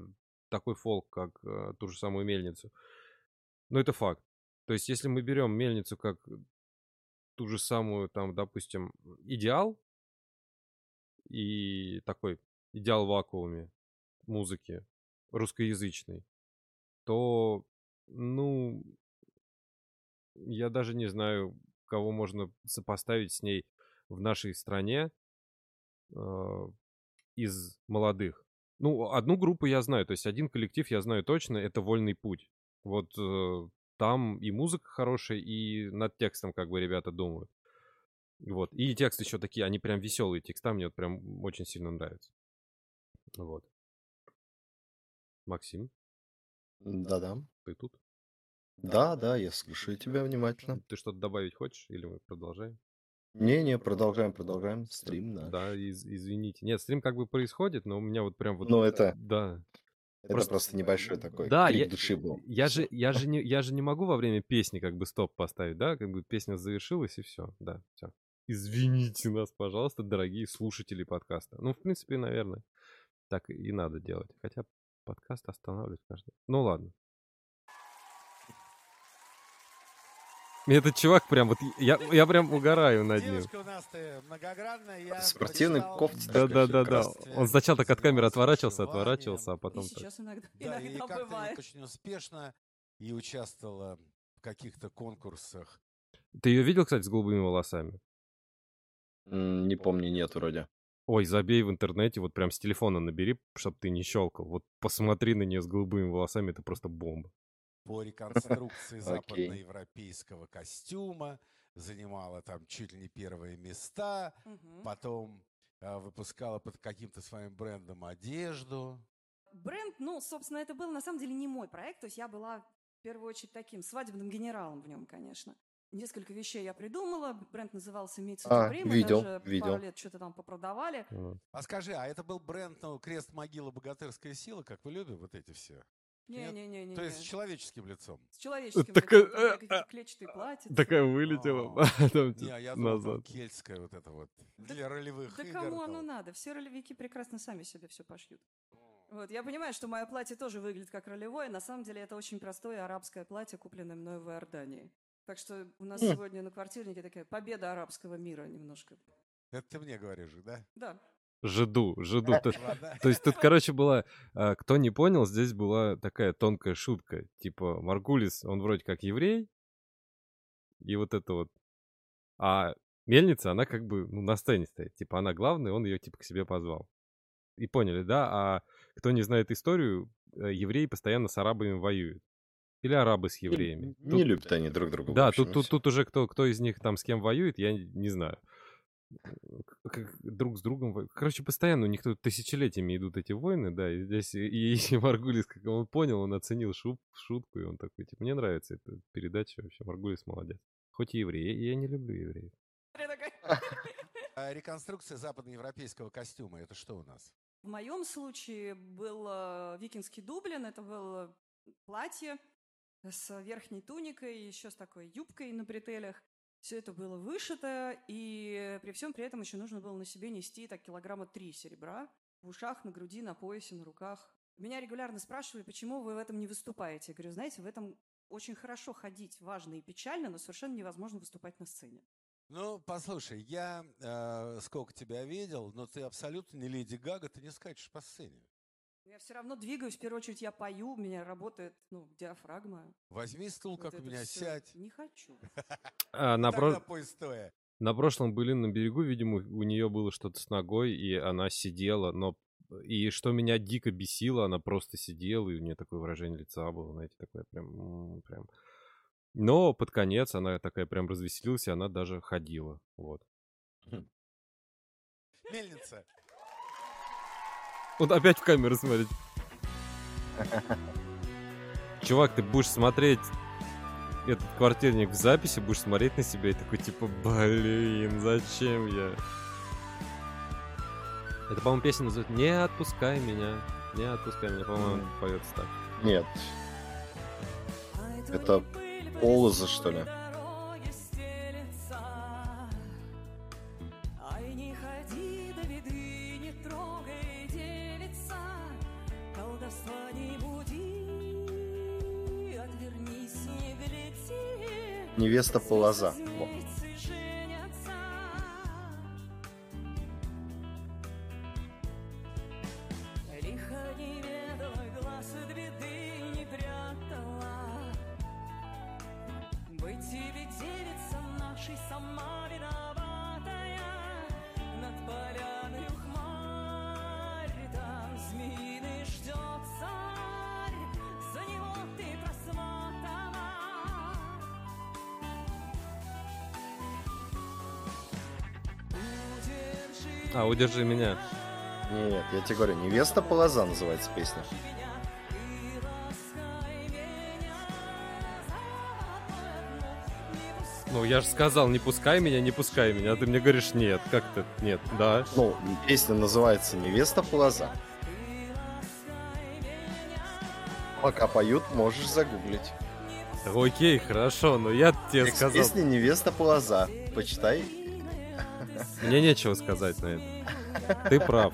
S1: такой фолк, как э, ту же самую мельницу. Но это факт. То есть, если мы берем мельницу как ту же самую, там, допустим, идеал и такой идеал в вакууме музыки русскоязычной, то, ну, я даже не знаю, кого можно сопоставить с ней в нашей стране э, из молодых. Ну, одну группу я знаю, то есть один коллектив я знаю точно, это «Вольный путь». Вот э, там и музыка хорошая, и над текстом как бы ребята думают. Вот. И тексты еще такие, они прям веселые текста, мне вот прям очень сильно нравятся. Вот. Максим,
S2: Да-да.
S1: ты тут?
S2: Да, да, я слушаю тебя внимательно.
S1: Ты что-то добавить хочешь или мы продолжаем?
S2: Не-не, продолжаем, продолжаем. Стрим, да.
S1: Да, из- извините. Нет, стрим как бы происходит, но у меня вот прям вот...
S2: Ну, это,
S1: Да.
S2: это
S1: просто-
S2: просто, небольшой такой
S1: Да,
S2: крик
S1: я,
S2: души был.
S1: я,
S2: Всё.
S1: же, я, же не, я же не могу во время песни как бы стоп поставить, да? Как бы песня завершилась и все. Да, все. Извините нас, пожалуйста, дорогие слушатели подкаста. Ну, в принципе, наверное, так и надо делать. Хотя подкаст останавливать каждый. Ну ладно. Этот чувак прям вот... Я, я прям угораю над ним.
S4: Девушка у нас ты многогранная. Я
S2: Спортивной
S4: прочитал
S2: кофте
S1: Да, да, да, да. Он сначала так от камеры отворачивался, отворачивался, а
S5: И
S1: потом так.
S5: сейчас иногда,
S4: Да, и
S5: иногда
S4: как-то
S5: бывает.
S4: очень успешно и участвовала в каких-то конкурсах.
S1: Ты ее видел, кстати, с голубыми волосами?
S2: М, Не помню, нет вроде.
S1: Ой, забей в интернете, вот прям с телефона набери, чтобы ты не щелкал. Вот посмотри на нее с голубыми волосами, это просто бомба.
S4: по реконструкции западноевропейского костюма, занимала там чуть ли не первые места,
S5: Мгм.
S4: потом а, выпускала под каким-то своим брендом одежду.
S5: Бренд, ну, собственно, это был на самом деле не мой проект, то есть я была в первую очередь таким свадебным генералом в нем, конечно. Несколько вещей я придумала, бренд назывался Митсу
S2: А,
S5: Прим,
S2: видел,
S5: даже
S2: видел.
S5: пару лет что-то там попродавали.
S4: А скажи, а это был бренд, ну, крест, могила, богатырская сила, как вы любите вот эти все?
S5: Не-не-не.
S4: То есть с человеческим лицом?
S5: с человеческим
S1: Такая,
S5: лицом, клетчатые платьица.
S1: Такая вылетела,
S4: А,
S1: а
S4: Не, а я думал, кельтская вот это вот.
S5: Да-
S4: Для ролевых
S5: Да кому оно надо? Все ролевики прекрасно сами себе все пошьют. Вот, я понимаю, что мое платье тоже выглядит как ролевое. На самом деле это очень простое арабское платье, купленное мной в Иордании. Так что у нас
S2: Хм.
S5: сегодня на квартирнике такая победа арабского мира немножко.
S4: Это ты мне говоришь, да?
S5: Да.
S1: Жду, жду. То, то есть тут, короче, была, а, кто не понял, здесь была такая тонкая шутка. Типа, Маргулис, он вроде как еврей, и вот это вот. А мельница, она как бы ну, на сцене стоит. Типа, она главная, он ее типа к себе позвал. И поняли, да? А кто не знает историю, э, евреи постоянно с арабами воюют. Или арабы с евреями.
S2: Не,
S1: Тут-
S2: не любят они друг друга.
S1: Да,
S2: общем,
S1: тут, тут, тут уже кто, кто из них там с кем воюет, я не, знаю. друг с другом. Короче, постоянно у них тут тысячелетиями идут эти войны, да, и здесь и, и Маргулис, как он понял, он оценил шут- шутку, и он такой, типа, мне нравится эта передача вообще, Маргулис молодец. Хоть и еврей, и я не люблю евреев.
S5: Я
S4: А реконструкция западноевропейского костюма, это что у нас?
S5: В моем случае был э, викингский дублин, это было платье с верхней туникой, еще с такой юбкой на бретелях. Все это было вышито, и при всем при этом еще нужно было на себе нести так килограмма три серебра в ушах, на груди, на поясе, на руках. Меня регулярно спрашивали, почему вы в этом не выступаете. Я говорю, знаете, в этом очень хорошо ходить, важно и печально, но совершенно невозможно выступать на сцене.
S4: Ну, послушай, я э, сколько тебя видел, но ты абсолютно не Леди Гага, ты не скачешь по сцене.
S5: Я все равно двигаюсь, в первую очередь я пою, у меня работает ну, диафрагма.
S4: Возьми стул,
S5: Вот
S4: как у меня,
S5: всё.
S4: сядь.
S5: Не хочу.
S1: А, на, про- на прошлом были на берегу, видимо, у нее было что-то с ногой, и она сидела, но... И что меня дико бесило, она просто сидела, и у нее такое выражение лица было, знаете, такое прям... прям... Но под конец она такая прям развеселилась, и она даже ходила, вот.
S4: Мельница.
S1: Вот опять в камеру смотреть. Чувак, ты будешь смотреть этот квартирник в записи, будешь смотреть на себя и такой, типа, блин, зачем я? Это, по-моему, песня называется «Не отпускай меня». Не отпускай меня, по-моему,
S2: Мгм.
S1: поется так.
S2: Нет, Это Полоза, что ли? Невеста Полоза. Во.
S5: Удержи
S1: меня.
S2: Нет, я тебе говорю, невеста Полоза называется песня.
S1: Ну, я же сказал, не пускай меня, не пускай меня, а ты мне говоришь нет. Как то Нет, да.
S2: Ну, песня называется «Невеста Полоза». Пока поют, можешь загуглить.
S1: Окей, хорошо, но я тебе
S2: Текст
S1: сказал.
S2: песни «Невеста Полоза». Почитай.
S1: Мне нечего сказать на это. Ты прав.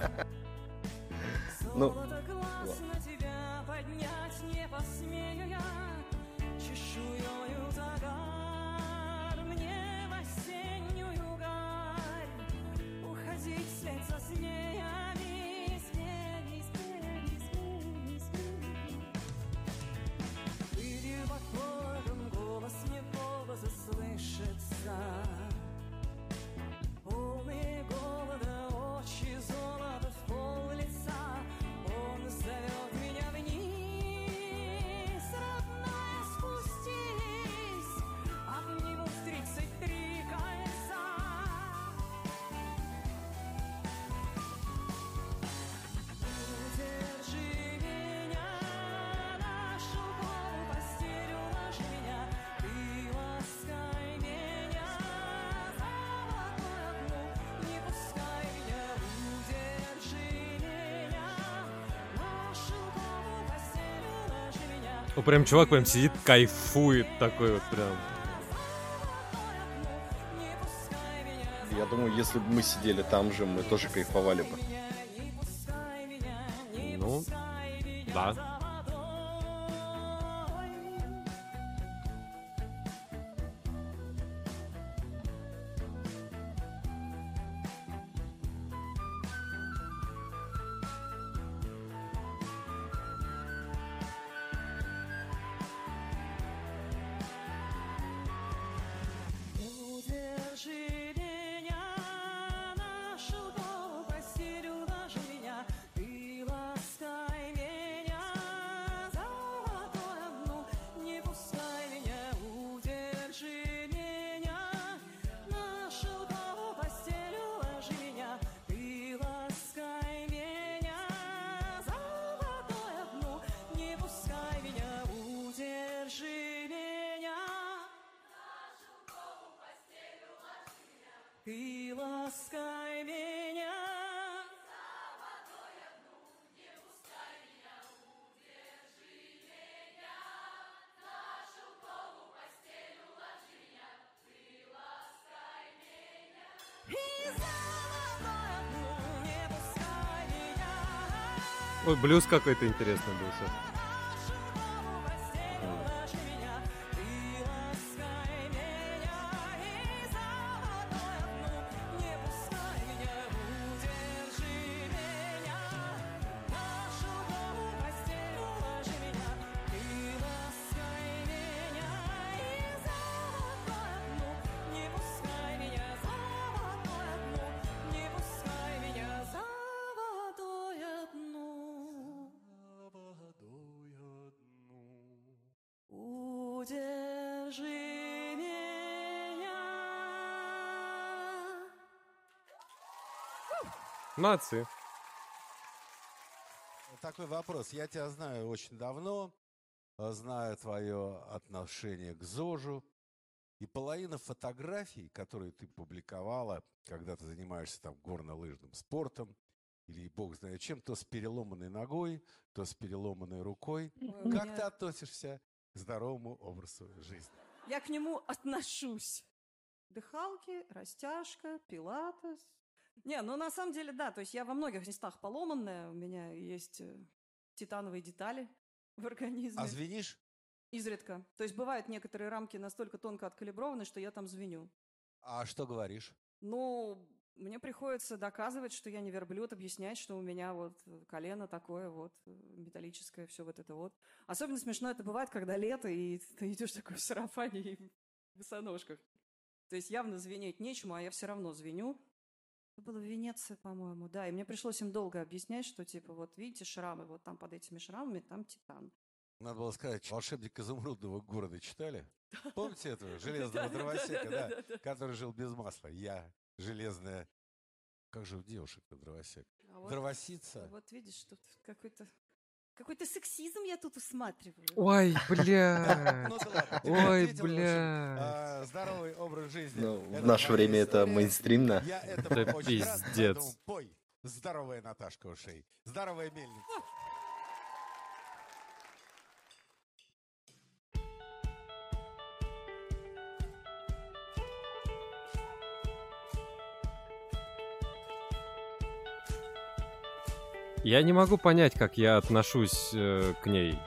S2: Ну,
S1: прям чувак прям сидит, кайфует такой вот прям.
S2: я думаю, если бы мы сидели там же, мы тоже кайфовали бы.
S1: Ну, да.
S5: Ой, блюз какой-то интересный был сейчас. Молодцы.
S4: Такой вопрос. Я тебя знаю очень давно, э, знаю твое отношение к ЗОЖу. И половина фотографий, которые ты публиковала, когда ты занимаешься там горнолыжным спортом, или бог знает чем, то с переломанной ногой, то с переломанной рукой.
S6: У
S4: Как
S6: меня-
S4: ты относишься к здоровому образу жизни?
S6: Я к нему отношусь. Дыхалки, растяжка, пилатес. Не, ну на самом деле, да, то есть я во многих местах поломанная, у меня есть э, титановые детали в организме.
S4: А звенишь?
S6: Изредка. То есть бывают некоторые рамки настолько тонко откалиброваны, что я там звеню.
S4: А что говоришь?
S6: Ну, мне приходится доказывать, что я не верблюд, объяснять, что у меня вот э, колено такое вот э, металлическое, все вот это вот. Особенно смешно это бывает, когда лето, и ты идешь такой в сарафане и в босоножках. То есть явно звенеть нечему, а я все равно звеню. Это было в Венеции, по-моему, да. И мне пришлось им долго объяснять, что типа вот видите шрамы, вот там под этими шрамами там титан.
S4: Надо было сказать, волшебник изумрудного города читали? Помните этого железного дровосека, да, который жил без масла? Я железная... Как же у девушек дровосек?
S6: А вот-
S4: Дровосица?
S6: Вот видишь, тут какой-то какой-то сексизм я тут усматриваю.
S5: Ой,
S4: Ну
S5: бля.
S4: да ладно, тебе
S5: Ой, бля.
S4: а, Здоровый образ жизни.
S2: Ну, в наше время это мейнстримно.
S4: Я этому
S5: Это
S4: очень рад,
S5: пиздец.
S4: Здоровая Наташка Ушей. Здоровая мельница.
S5: Я не могу понять, как я отношусь э, к ней.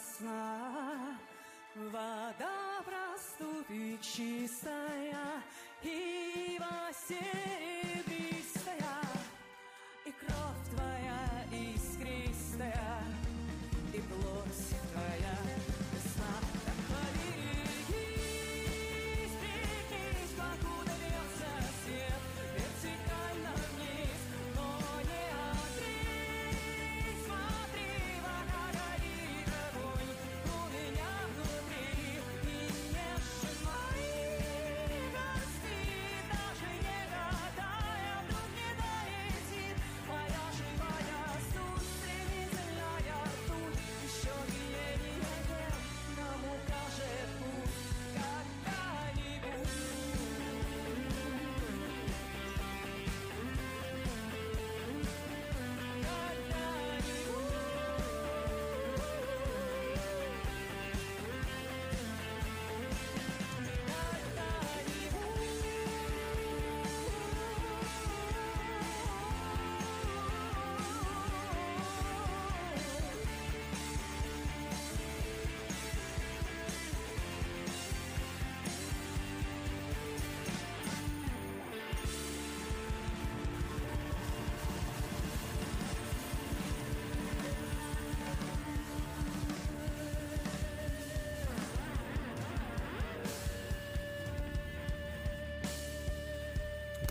S6: ясна,
S5: вода проступит чистая, и во
S1: всех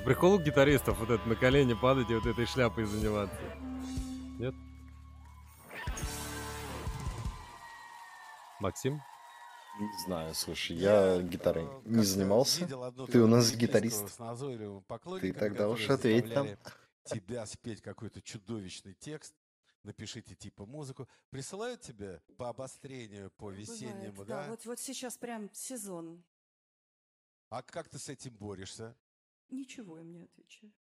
S1: прикол у гитаристов, вот это на колени падать и вот этой шляпой заниматься. Нет? Максим?
S2: Не знаю, слушай, я гитарой
S4: э,
S2: не занимался.
S4: видел одну
S2: Ты у нас гитарист.
S4: песенку С назойливым
S2: Ты тогда уж ответь там.
S4: тебя спеть какой-то чудовищный текст. Напишите типа музыку. Присылают тебе по обострению, по весеннему,
S5: Бывает,
S4: да?
S5: Вот, вот сейчас прям сезон.
S4: А как ты с этим борешься?
S5: Ничего им не отвечаю.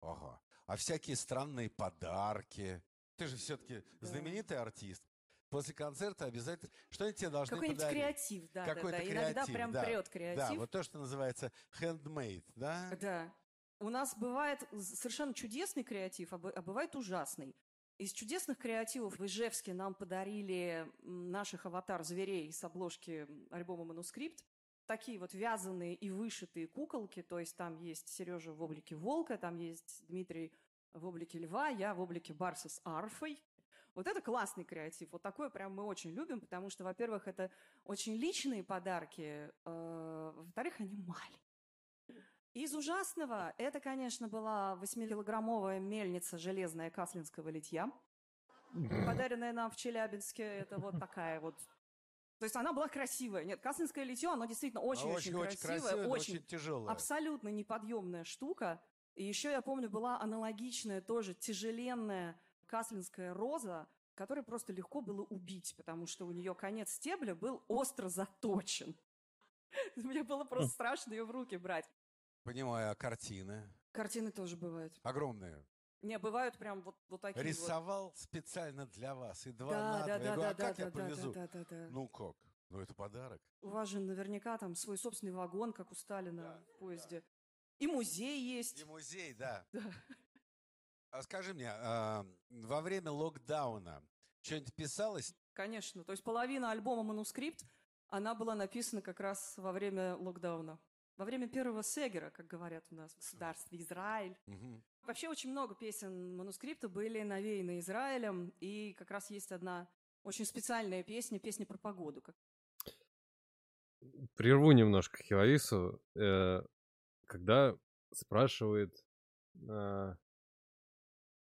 S4: Ага. А всякие странные подарки. Ты же все-таки
S5: Да.
S4: знаменитый артист. После концерта обязательно что-нибудь тебе должны
S5: Какой-нибудь
S4: подарить.
S5: креатив, да, да,
S4: Какой-то
S5: да. Иногда
S4: креатив,
S5: прям
S4: да.
S5: прет
S4: Да,
S5: креатив.
S4: вот то, что называется handmade, да?
S5: Да. У нас бывает совершенно чудесный креатив, а а бывает ужасный. Из чудесных креативов в Ижевске нам подарили наших аватар-зверей с обложки альбома «Манускрипт». Такие вот вязаные и вышитые куколки, то есть там есть Сережа в облике волка, там есть Дмитрий в облике льва, я в облике барса с арфой. Вот это классный креатив. Вот такое прям мы очень любим, потому что, во-первых, это очень личные подарки, э, во-вторых, они маленькие. Из ужасного это, конечно, была 8-килограммовая мельница железная каслинского литья, подаренная нам в Челябинске. Это вот такая вот. То есть она была красивая. Нет, каслинское литье, оно действительно очень-очень
S4: очень
S5: красивое,
S4: красивое, но
S5: очень
S4: очень тяжелое.
S5: абсолютно неподъемная штука. И еще, я помню, была аналогичная тоже тяжеленная каслинская роза, которую просто легко было убить, потому что у нее конец стебля был остро заточен. Мне было просто страшно ее в руки брать.
S4: Понимаю, а картины?
S5: Картины тоже бывают.
S4: Огромные.
S5: Не, бывают прям вот, вот такие вот.
S4: Рисовал специально для вас. И два
S5: Да,
S4: на
S5: да,
S4: два. Я
S5: да,
S4: говорю,
S5: да,
S4: а
S5: да,
S4: как я
S5: да, да,
S4: повезу?
S5: да, да, да.
S4: Ну как? Ну это подарок.
S5: У вас же наверняка там свой собственный вагон, как у Сталина в поезде. И музей есть.
S4: И музей, да.
S5: Да.
S4: А скажи мне, а, во время локдауна что-нибудь писалось?
S5: Конечно. То есть половина альбома «Манускрипт», она была написана как раз во время локдауна. Во время первого сегера, как говорят у нас в государстве Израиль.
S4: Мгм.
S5: Вообще очень много песен манускрипта были навеяны Израилем, и как раз есть одна очень специальная песня, песня про погоду.
S1: Прерву немножко Хиларису. Э, Когда спрашивает э,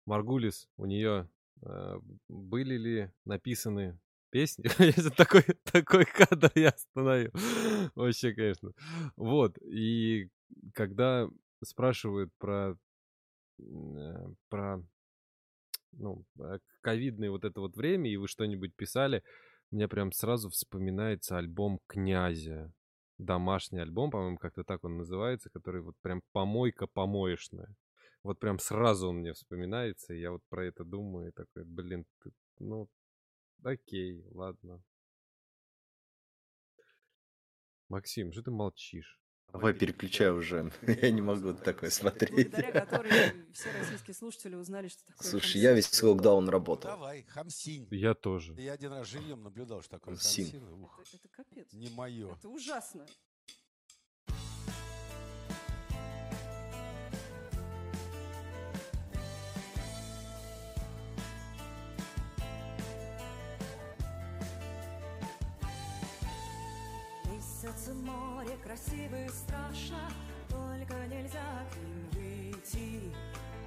S1: Маргулис у нее, э, были ли написаны песни. Такой, такой кадр я остановил. Вообще, конечно. Вот. И когда спрашивают про, про ну, э, ковидное вот это вот время, и вы что-нибудь писали, мне прям сразу вспоминается альбом «Князя». Домашний альбом, по-моему, как-то так он называется, который вот прям помойка помоечная. Вот прям сразу он мне вспоминается, и я вот про это думаю, и такой, блин, ты- ну, окей, ладно. Максим, что ты молчишь?
S5: Давай переключай уже. Я не могу такое смотреть.
S2: Благодаря которой все российские слушатели узнали, что такое
S5: Слушай, я весь локдаун работал.
S4: Давай, хамсинь.
S1: Я тоже.
S4: Я один раз живьем наблюдал, что такое
S5: Хамсин.
S4: хамсин. Ух,
S2: Это, это капец.
S4: не мое.
S2: Это ужасно. Море красиво и страшно, только нельзя к ним выйти.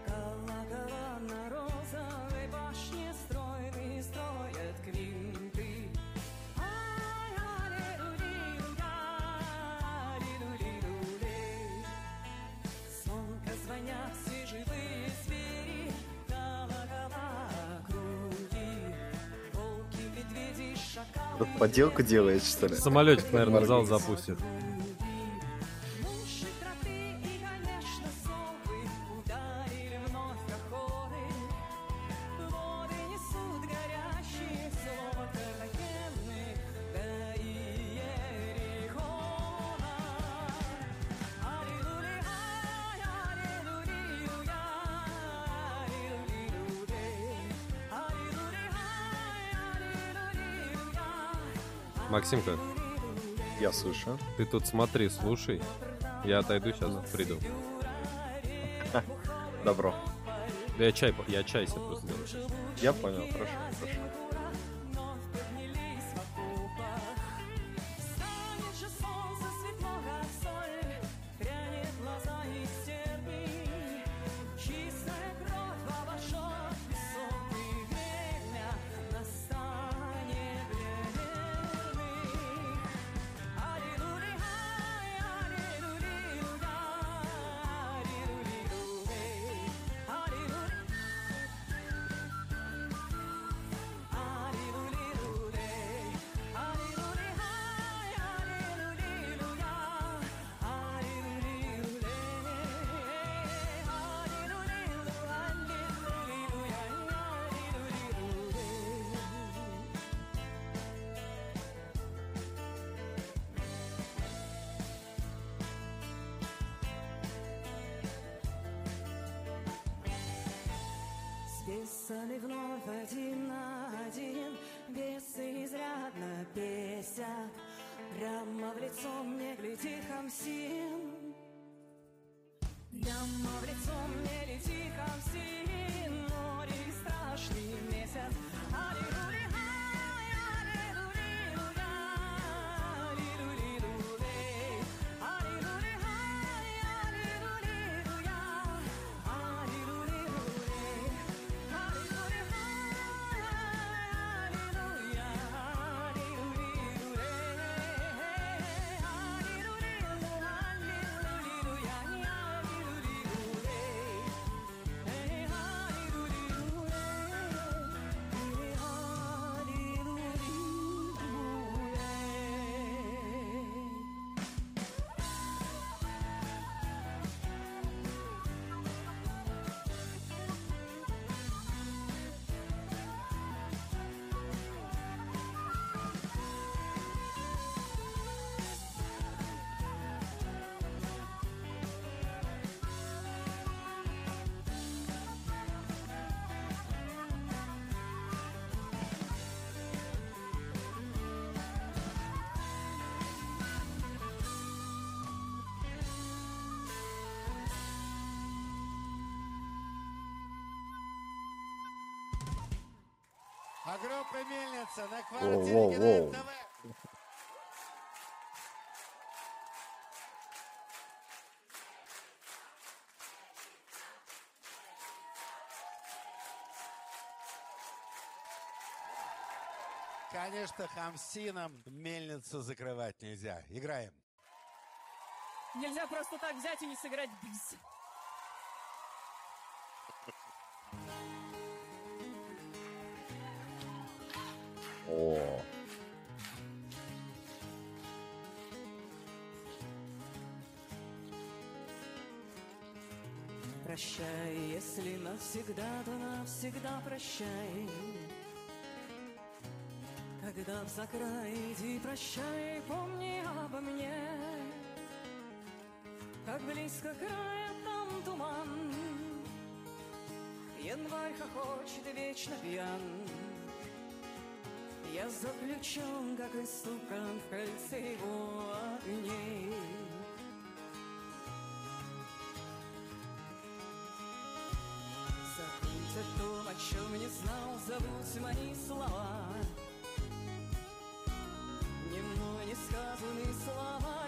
S2: Колокола на розовой башне стройные строят квинты.
S5: Поделку делает, что ли?
S1: Самолетик, наверное, зал запустит. Максимка,
S5: Я слышу.
S1: ты тут смотри, слушай. Я отойду сейчас, приду.
S5: Добро.
S1: Да я чай, я чай себе просто делаю.
S5: Я понял, хорошо, хорошо.
S4: Мельница на
S5: Воу,
S4: квартире
S5: воу,
S4: Геннадий
S5: воу.
S4: ТВ. Конечно, хамсином мельницу закрывать нельзя. Играем.
S2: Нельзя просто так взять и не сыграть бис. Навсегда, то навсегда прощай. Когда в закрай, иди прощай, помни обо мне.
S5: Как близко края там туман Январь хохочет вечно пьян Я заключен, как истукан в кольце его огней чем не знал, забудь мои слова. Не мной не сказанные слова,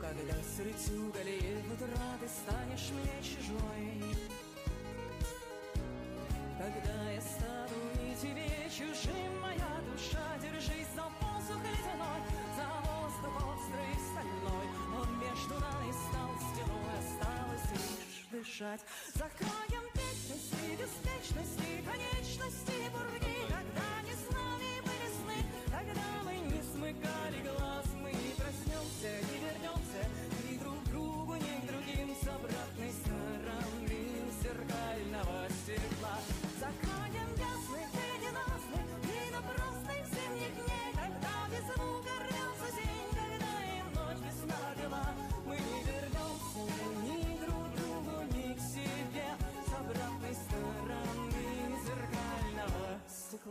S5: Когда средь уголей утраты станешь мне чужой, когда я стану и тебе чужим, моя душа, держись за воздух ледяной, за воздух острый и стальной. Он между нами стал стеной, осталось лишь дышать. За краем вечности, беспечности,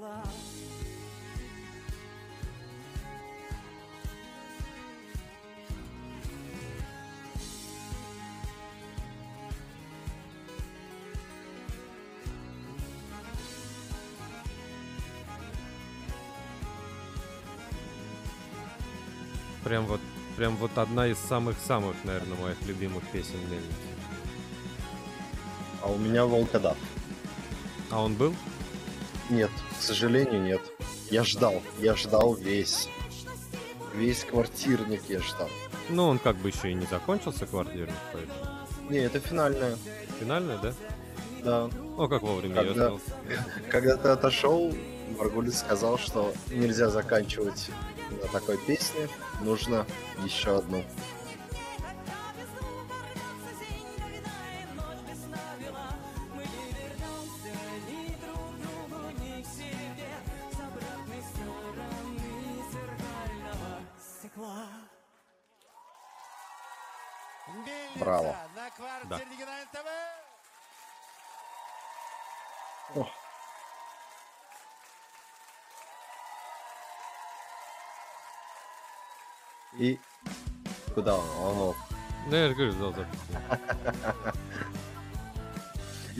S5: стекла.
S1: Прям вот, прям вот одна из самых-самых, наверное, моих любимых песен Мельницы.
S2: А у меня волкодав.
S1: А он был?
S2: Нет, к сожалению, нет. Я ждал, я ждал весь, весь квартирник я ждал.
S1: Ну, он как бы еще и не закончился, квартирник, поэтому.
S2: Не, это финальная,
S1: Финальный, да?
S2: да.
S1: О, как вовремя я
S2: Когда-
S1: успел.
S2: Когда ты отошел, Маргулис сказал, что нельзя заканчивать на такой песне, нужно еще одну.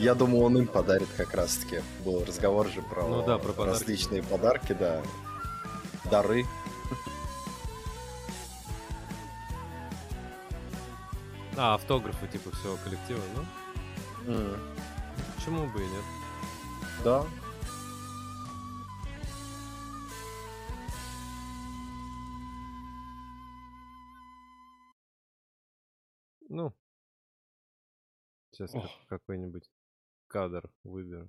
S1: Я
S2: думаю, он им подарит как раз-таки. Был разговор же про,
S1: Ну да, про подарки.
S2: различные подарки, да. Дары.
S1: А, автографы типа всего коллектива, ну,
S2: М,
S1: почему бы и нет?
S2: Да.
S1: Ну, сейчас
S2: Ох.
S1: какой-нибудь кадр выберу.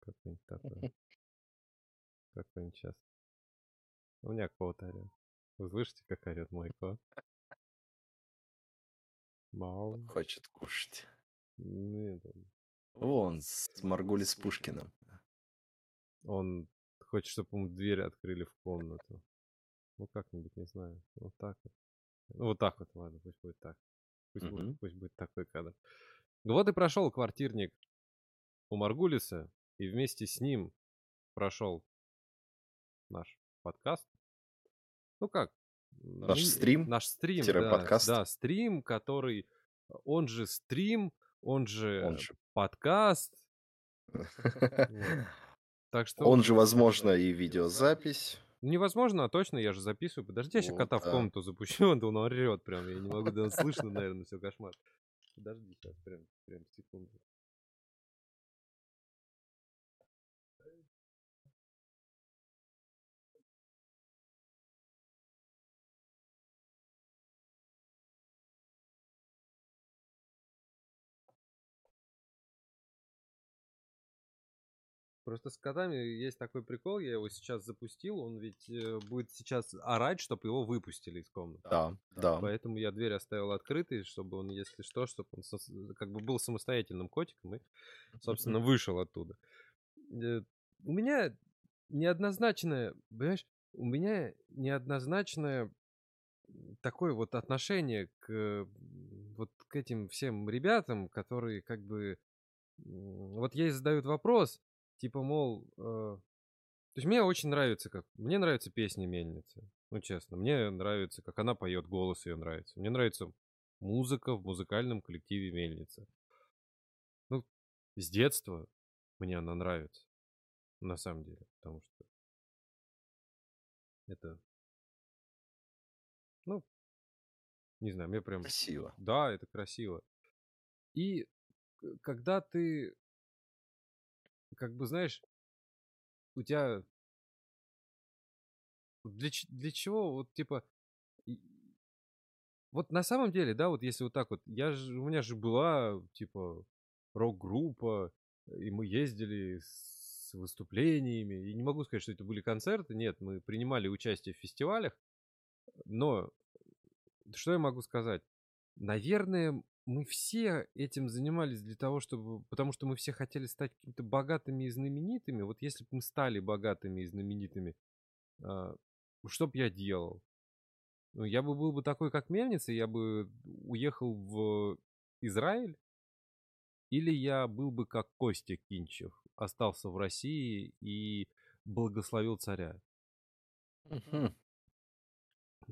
S1: Какой-нибудь такой. Какой-нибудь сейчас. У меня кот орет. Вы слышите, как орет мой кот? Мау.
S2: Хочет кушать.
S1: Нет, он-
S2: Вон, с Маргулис Пушкиным.
S1: Он хочет, чтобы ему дверь открыли в комнату. Ну, как-нибудь, не знаю. Вот так вот. Ну, вот так вот, ладно, пусть будет так. Пусть, будет,
S2: Мгм.
S1: пусть будет такой кадр. Вот и прошел квартирник у Маргулиса, и вместе с ним прошел наш подкаст. Ну как?
S2: Наш
S1: ми-
S2: стрим?
S1: Наш стрим, да,
S2: подкаст?
S1: да, стрим, который, он же стрим, он же
S2: Он же...
S1: подкаст. Так что
S2: Он же, возможно, и видеозапись.
S1: невозможно, а точно, я же записываю. Подожди, я сейчас
S2: Вот,
S1: кота в комнату запущу, он, орет прям, я не могу, да он слышно, наверное, все кошмар. Подожди сейчас, прям, прям секунду. Просто с котами есть такой прикол, я его сейчас запустил, он ведь э, будет сейчас орать, чтобы его выпустили из комнаты.
S2: Да, да.
S1: Поэтому я дверь оставил открытой, чтобы он, если что, чтобы он как бы был самостоятельным котиком и, собственно, вышел оттуда. Э, У меня неоднозначное, понимаешь, у меня неоднозначное такое вот отношение к вот к этим всем ребятам, которые как бы вот ей задают вопрос, типа, мол, э, то есть мне очень нравится, как мне нравятся песни Мельницы, ну честно, мне нравится, как она поет, голос ее нравится, мне нравится музыка в музыкальном коллективе Мельница. Ну, с детства мне она нравится, на самом деле, потому что это, ну, не знаю, мне прям
S2: Красиво.
S1: да, это красиво. И к- когда ты, как бы, знаешь, у тебя для, для чего, вот, типа, вот на самом деле, да, вот если вот так вот, я же, у меня же была, типа, рок-группа, и мы ездили с выступлениями, и не могу сказать, что это были концерты, нет, мы принимали участие в фестивалях, но что я могу сказать? Наверное, мы все этим занимались для того, чтобы... Потому что мы все хотели стать какими-то богатыми и знаменитыми. Вот если бы мы стали богатыми и знаменитыми, а, что бы я делал? Ну, я бы был бы такой, как Мельница, я бы уехал в Израиль, или я был бы как Костя Кинчев, остался в России и благословил царя.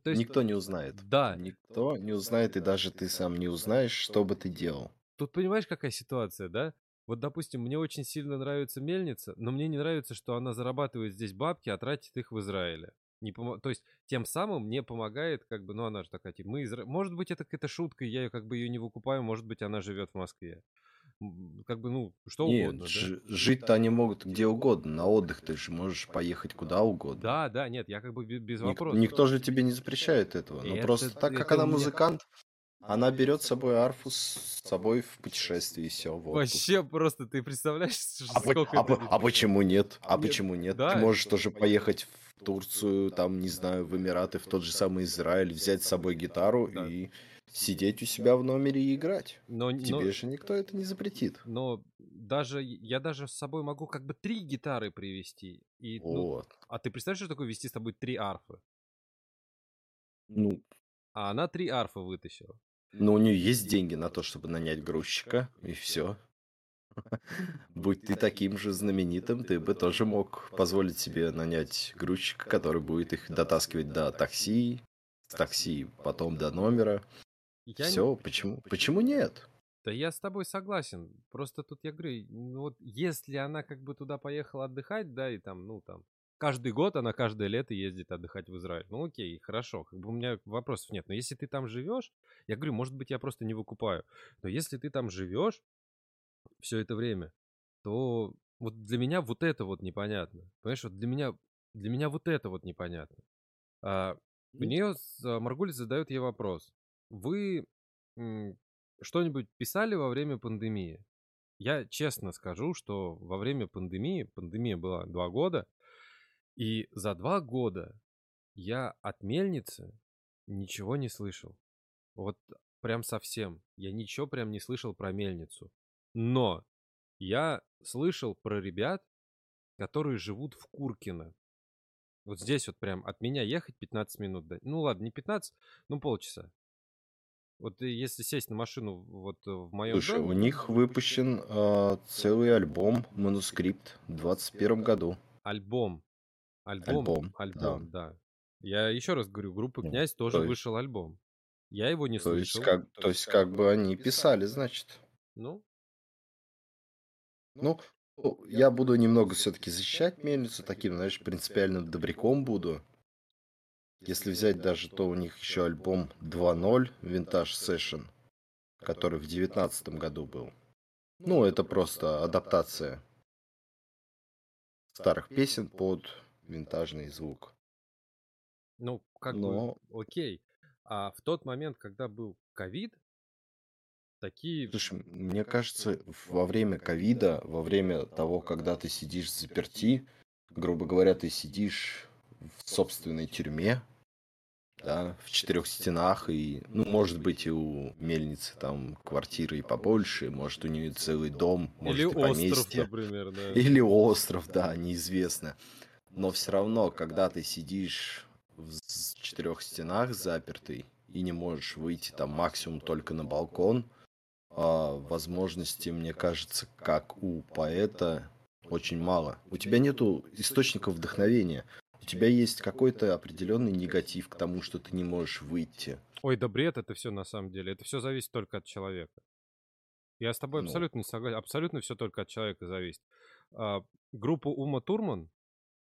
S1: То есть,
S2: Никто не узнает.
S1: да,
S2: Никто не узнает, и даже ты сам не узнаешь, что бы ты делал.
S1: Тут понимаешь, какая ситуация, да? Вот, допустим, мне очень сильно нравится мельница, но мне не нравится, что она зарабатывает здесь бабки, а тратит их в Израиле. Не помо- То есть, тем самым мне помогает, как бы, ну, она же такая, типа, мы Изра... Может быть, это какая-то шутка, я ее, как бы, ее не выкупаю, может быть, она живет в Москве. Как бы, ну, что
S2: Нет,
S1: угодно, да?
S2: ж- жить-то они могут где угодно. На отдых ты же можешь поехать куда угодно.
S1: Да, да, нет, я как бы бе- без
S2: Ник-
S1: вопросов.
S2: никто же тебе не запрещает этого. Но
S1: Это-
S2: просто так как
S1: это
S2: она музыкант, она берет с собой арфу с собой в путешествие и все.
S1: Вообще просто, ты представляешь,
S2: А,
S1: сколько
S2: а
S1: это...
S2: а почему нет? А почему нет?
S1: да,
S2: Ты можешь тоже поехать в Турцию, там, не знаю, в Эмираты, в тот же самый Израиль, взять с собой гитару
S1: Да.
S2: и сидеть у себя в номере и играть.
S1: Но, но,
S2: Тебе же никто это не запретит.
S1: но даже, я даже с собой могу как бы три гитары привезти. И, ну,
S2: Вот.
S1: А ты представляешь, что такое вести с тобой три арфы?
S2: Ну,
S1: А она три арфы вытащила.
S2: но у нее есть деньги на то, чтобы нанять грузчика, и все. Будь ты таким же знаменитым, ты бы тоже мог позволить себе нанять грузчика, который будет их дотаскивать до такси, с такси потом до номера.
S1: Я не-
S2: Все, почему? Почему нет?
S1: Да я с тобой согласен. Просто тут я говорю, ну вот если она как бы туда поехала отдыхать, да, и там, ну там, каждый год она каждое лето ездит отдыхать в Израиль. Ну окей, хорошо, как бы у меня вопросов нет. Но если ты там живешь, я говорю, может быть, я просто не выкупаю. Но если ты там живешь все это время, то вот для меня вот это вот непонятно. Понимаешь, вот для меня, для меня вот это вот непонятно. А, у нее Маргуль задает ей вопрос. Вы что-нибудь писали во время пандемии? Я честно скажу, что во время пандемии, пандемия была два года, и за два года я от мельницы ничего не слышал. Вот прям совсем. Я ничего прям не слышал про мельницу. Но я слышал про ребят, которые живут в Куркино. Вот здесь вот прям от меня ехать 15 минут. до- Ну ладно, не 15, ну полчаса. Вот и если сесть на машину вот э, в моем
S2: Слушай,
S1: доме...
S2: у них выпущен а, целый альбом, манускрипт в 21 году.
S1: Альбом. Альбом.
S2: Альбом,
S1: Альбом, да. Я еще раз говорю, группа «Князь» тоже
S2: то есть-
S1: вышел альбом. Я его не
S2: То есть,
S1: слышал.
S2: как, то есть, как бы они писали, значит.
S1: Ну,
S2: Ну, я буду немного все-таки защищать мельницу, таким, знаешь, принципиальным добряком буду. Если взять даже, то у них еще альбом 2.0 Vintage Session, который в девятнадцатом году был. Ну, это просто адаптация старых песен под винтажный звук.
S1: ну, как
S2: Но,
S1: бы, окей. А в тот момент, когда был ковид, такие...
S2: слушай, мне кажется, во время ковида, во время того, когда ты сидишь заперти, грубо говоря, ты сидишь в собственной тюрьме, да, в четырех стенах, и, ну, может быть, и у мельницы там квартиры и побольше, может, у нее целый дом,
S1: Или
S2: может, и
S1: остров,
S2: поместье,
S1: например, да.
S2: или остров, да, неизвестно. Но все равно, когда ты сидишь в четырех стенах запертый и не можешь выйти там максимум только на балкон, а, возможностей, мне кажется, как у поэта, очень мало. У тебя нету источников вдохновения. У тебя есть какой-то определенный негатив к тому, что ты не можешь выйти.
S1: Ой, да бред это все на самом деле. Это все зависит только от человека. Я с тобой
S2: Ну,
S1: абсолютно не согласен. Абсолютно все только от человека зависит. А, группу Ума Турман,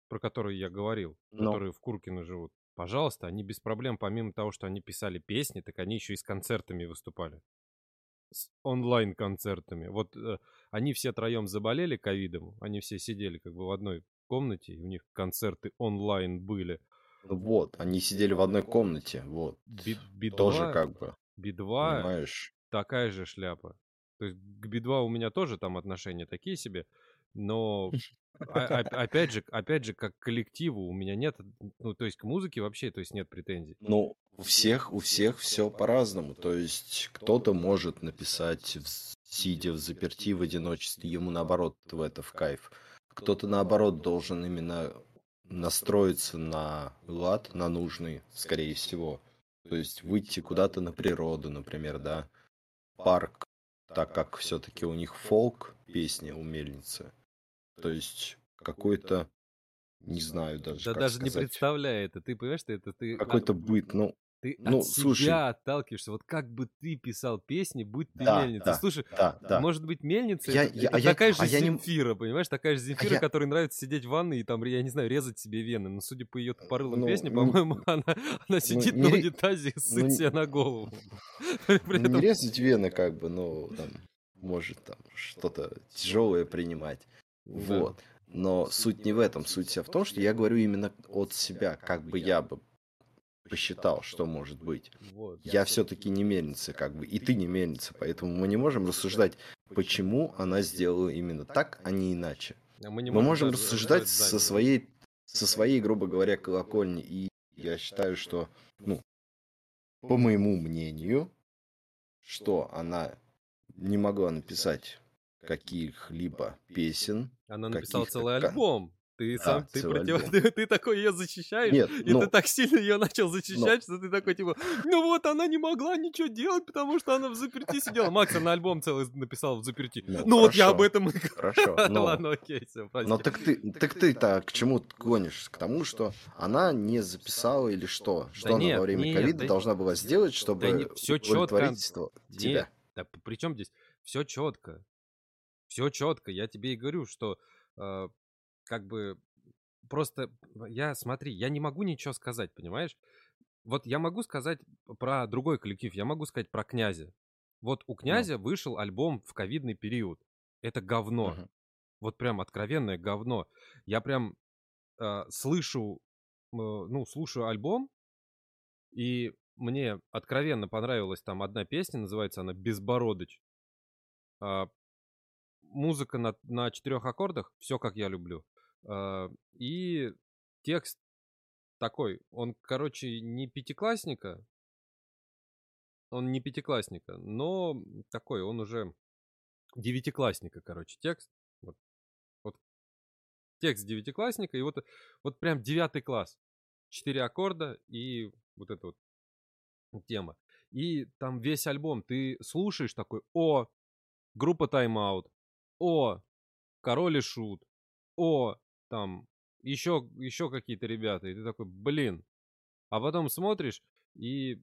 S1: про которую я говорил,
S2: но,
S1: которые в Куркино живут, пожалуйста, они без проблем, помимо того, что они писали песни, так они еще и с концертами выступали. С онлайн-концертами. Вот э, они все троем заболели ковидом, они все сидели как бы в одной комнате, и у них концерты онлайн были.
S2: ну вот, они сидели в одной комнате, вот.
S1: Би-
S2: Тоже
S1: Би-2,
S2: как бы,
S1: Би-2
S2: понимаешь?
S1: такая же шляпа. То есть к Би-2 у меня тоже там отношения такие себе, но а- опять же, опять же, как коллективу у меня нет, ну, то есть к музыке вообще, то есть нет претензий.
S2: Ну, у всех, у всех все по-разному. То есть кто-то может написать, сидя в заперти в одиночестве, ему наоборот в это в кайф. Кто-то наоборот должен именно настроиться на лад, на нужный, скорее всего. То есть выйти куда-то на природу, например, да, парк, так как все-таки у них фолк песни у мельницы. То есть какой-то, не знаю даже,
S1: Да даже не
S2: сказать,
S1: представляю это. Ты понимаешь, что это ты,
S2: какой-то быт, ну,
S1: ты
S2: ну,
S1: от
S2: слушай.
S1: себя отталкиваешься. Вот как бы ты писал песни, будь ты
S2: Да,
S1: мельница.
S2: да,
S1: Слушай,
S2: да, да.
S1: может быть, мельница
S2: Я-
S1: это,
S2: я-
S1: это
S2: а я-
S1: такая же
S2: а я не-
S1: Земфира, понимаешь? Такая же Земфира,
S2: я-
S1: которой нравится сидеть в ванной и там, я не знаю, резать себе вены. Но судя по ее тупорылым
S2: Ну,
S1: песням,
S2: ну,
S1: по-моему, она, она сидит
S2: не
S1: на унитазе и ссыт
S2: ну,
S1: себе на голову. При
S2: Ну, не
S1: этом
S2: резать вены, как бы, ну, там, может, там, что-то тяжелое принимать.
S1: Да.
S2: Вот. Но суть не в этом. Суть вся в том, что я говорю именно от себя, как бы я бы посчитал, что может быть. Я все-таки не мельница, как бы, и ты не мельница, поэтому мы не можем рассуждать, почему она сделала именно так, а не иначе.
S1: А Мы, не
S2: Мы можем рассуждать со своей, со своей, грубо говоря, колокольни. И я считаю, что, ну, по моему мнению, что она не могла написать каких-либо песен.
S1: Она написала
S2: каких-то
S1: целый альбом. Ты
S2: Да,
S1: сам, ты,
S2: целый
S1: против... ты, ты такой ее защищаешь,
S2: Нет,
S1: и
S2: ну,
S1: ты так сильно ее начал защищать, что ты такой, типа, ну вот, она не могла ничего делать, потому что она в заперти сидела. Макс, она альбом целый написал в заперти.
S2: Ну,
S1: Ну, вот я об этом и
S2: хорошо, но,
S1: Ладно, окей, все, прости.
S2: но так ты, так ты-то к чему клонишь? К тому, что она не записала или что? Что она
S1: нет,
S2: во время ковида
S1: да-
S2: должна была сделать, чтобы
S1: не- всё чётко.
S2: удовлетворить ство- тебя?
S1: Да при чем здесь? Все четко. Все четко. Я тебе и говорю, что э, как бы просто я смотри, я не могу ничего сказать, понимаешь? Вот я могу сказать про другой коллектив, я могу сказать про князя. Вот у князя вышел альбом в ковидный период. Это говно.
S2: Мгм.
S1: Вот прям откровенное говно. Я прям э, слышу, э, ну, слушаю альбом, и мне откровенно понравилась там одна песня, называется она «Безбородыч». А, музыка на, на четырех аккордах, все как я люблю. А, и текст такой, он, короче, не пятиклассника, он не пятиклассника, но такой, он уже девятиклассника, короче, текст. Вот, вот текст девятиклассника, и вот, вот прям девятый класс. Четыре аккорда и вот эта вот тема. И там весь альбом ты слушаешь такой, о, группа Out, о, Король и Шут, о, там, еще, еще какие-то ребята. И ты такой, блин. А потом смотришь, и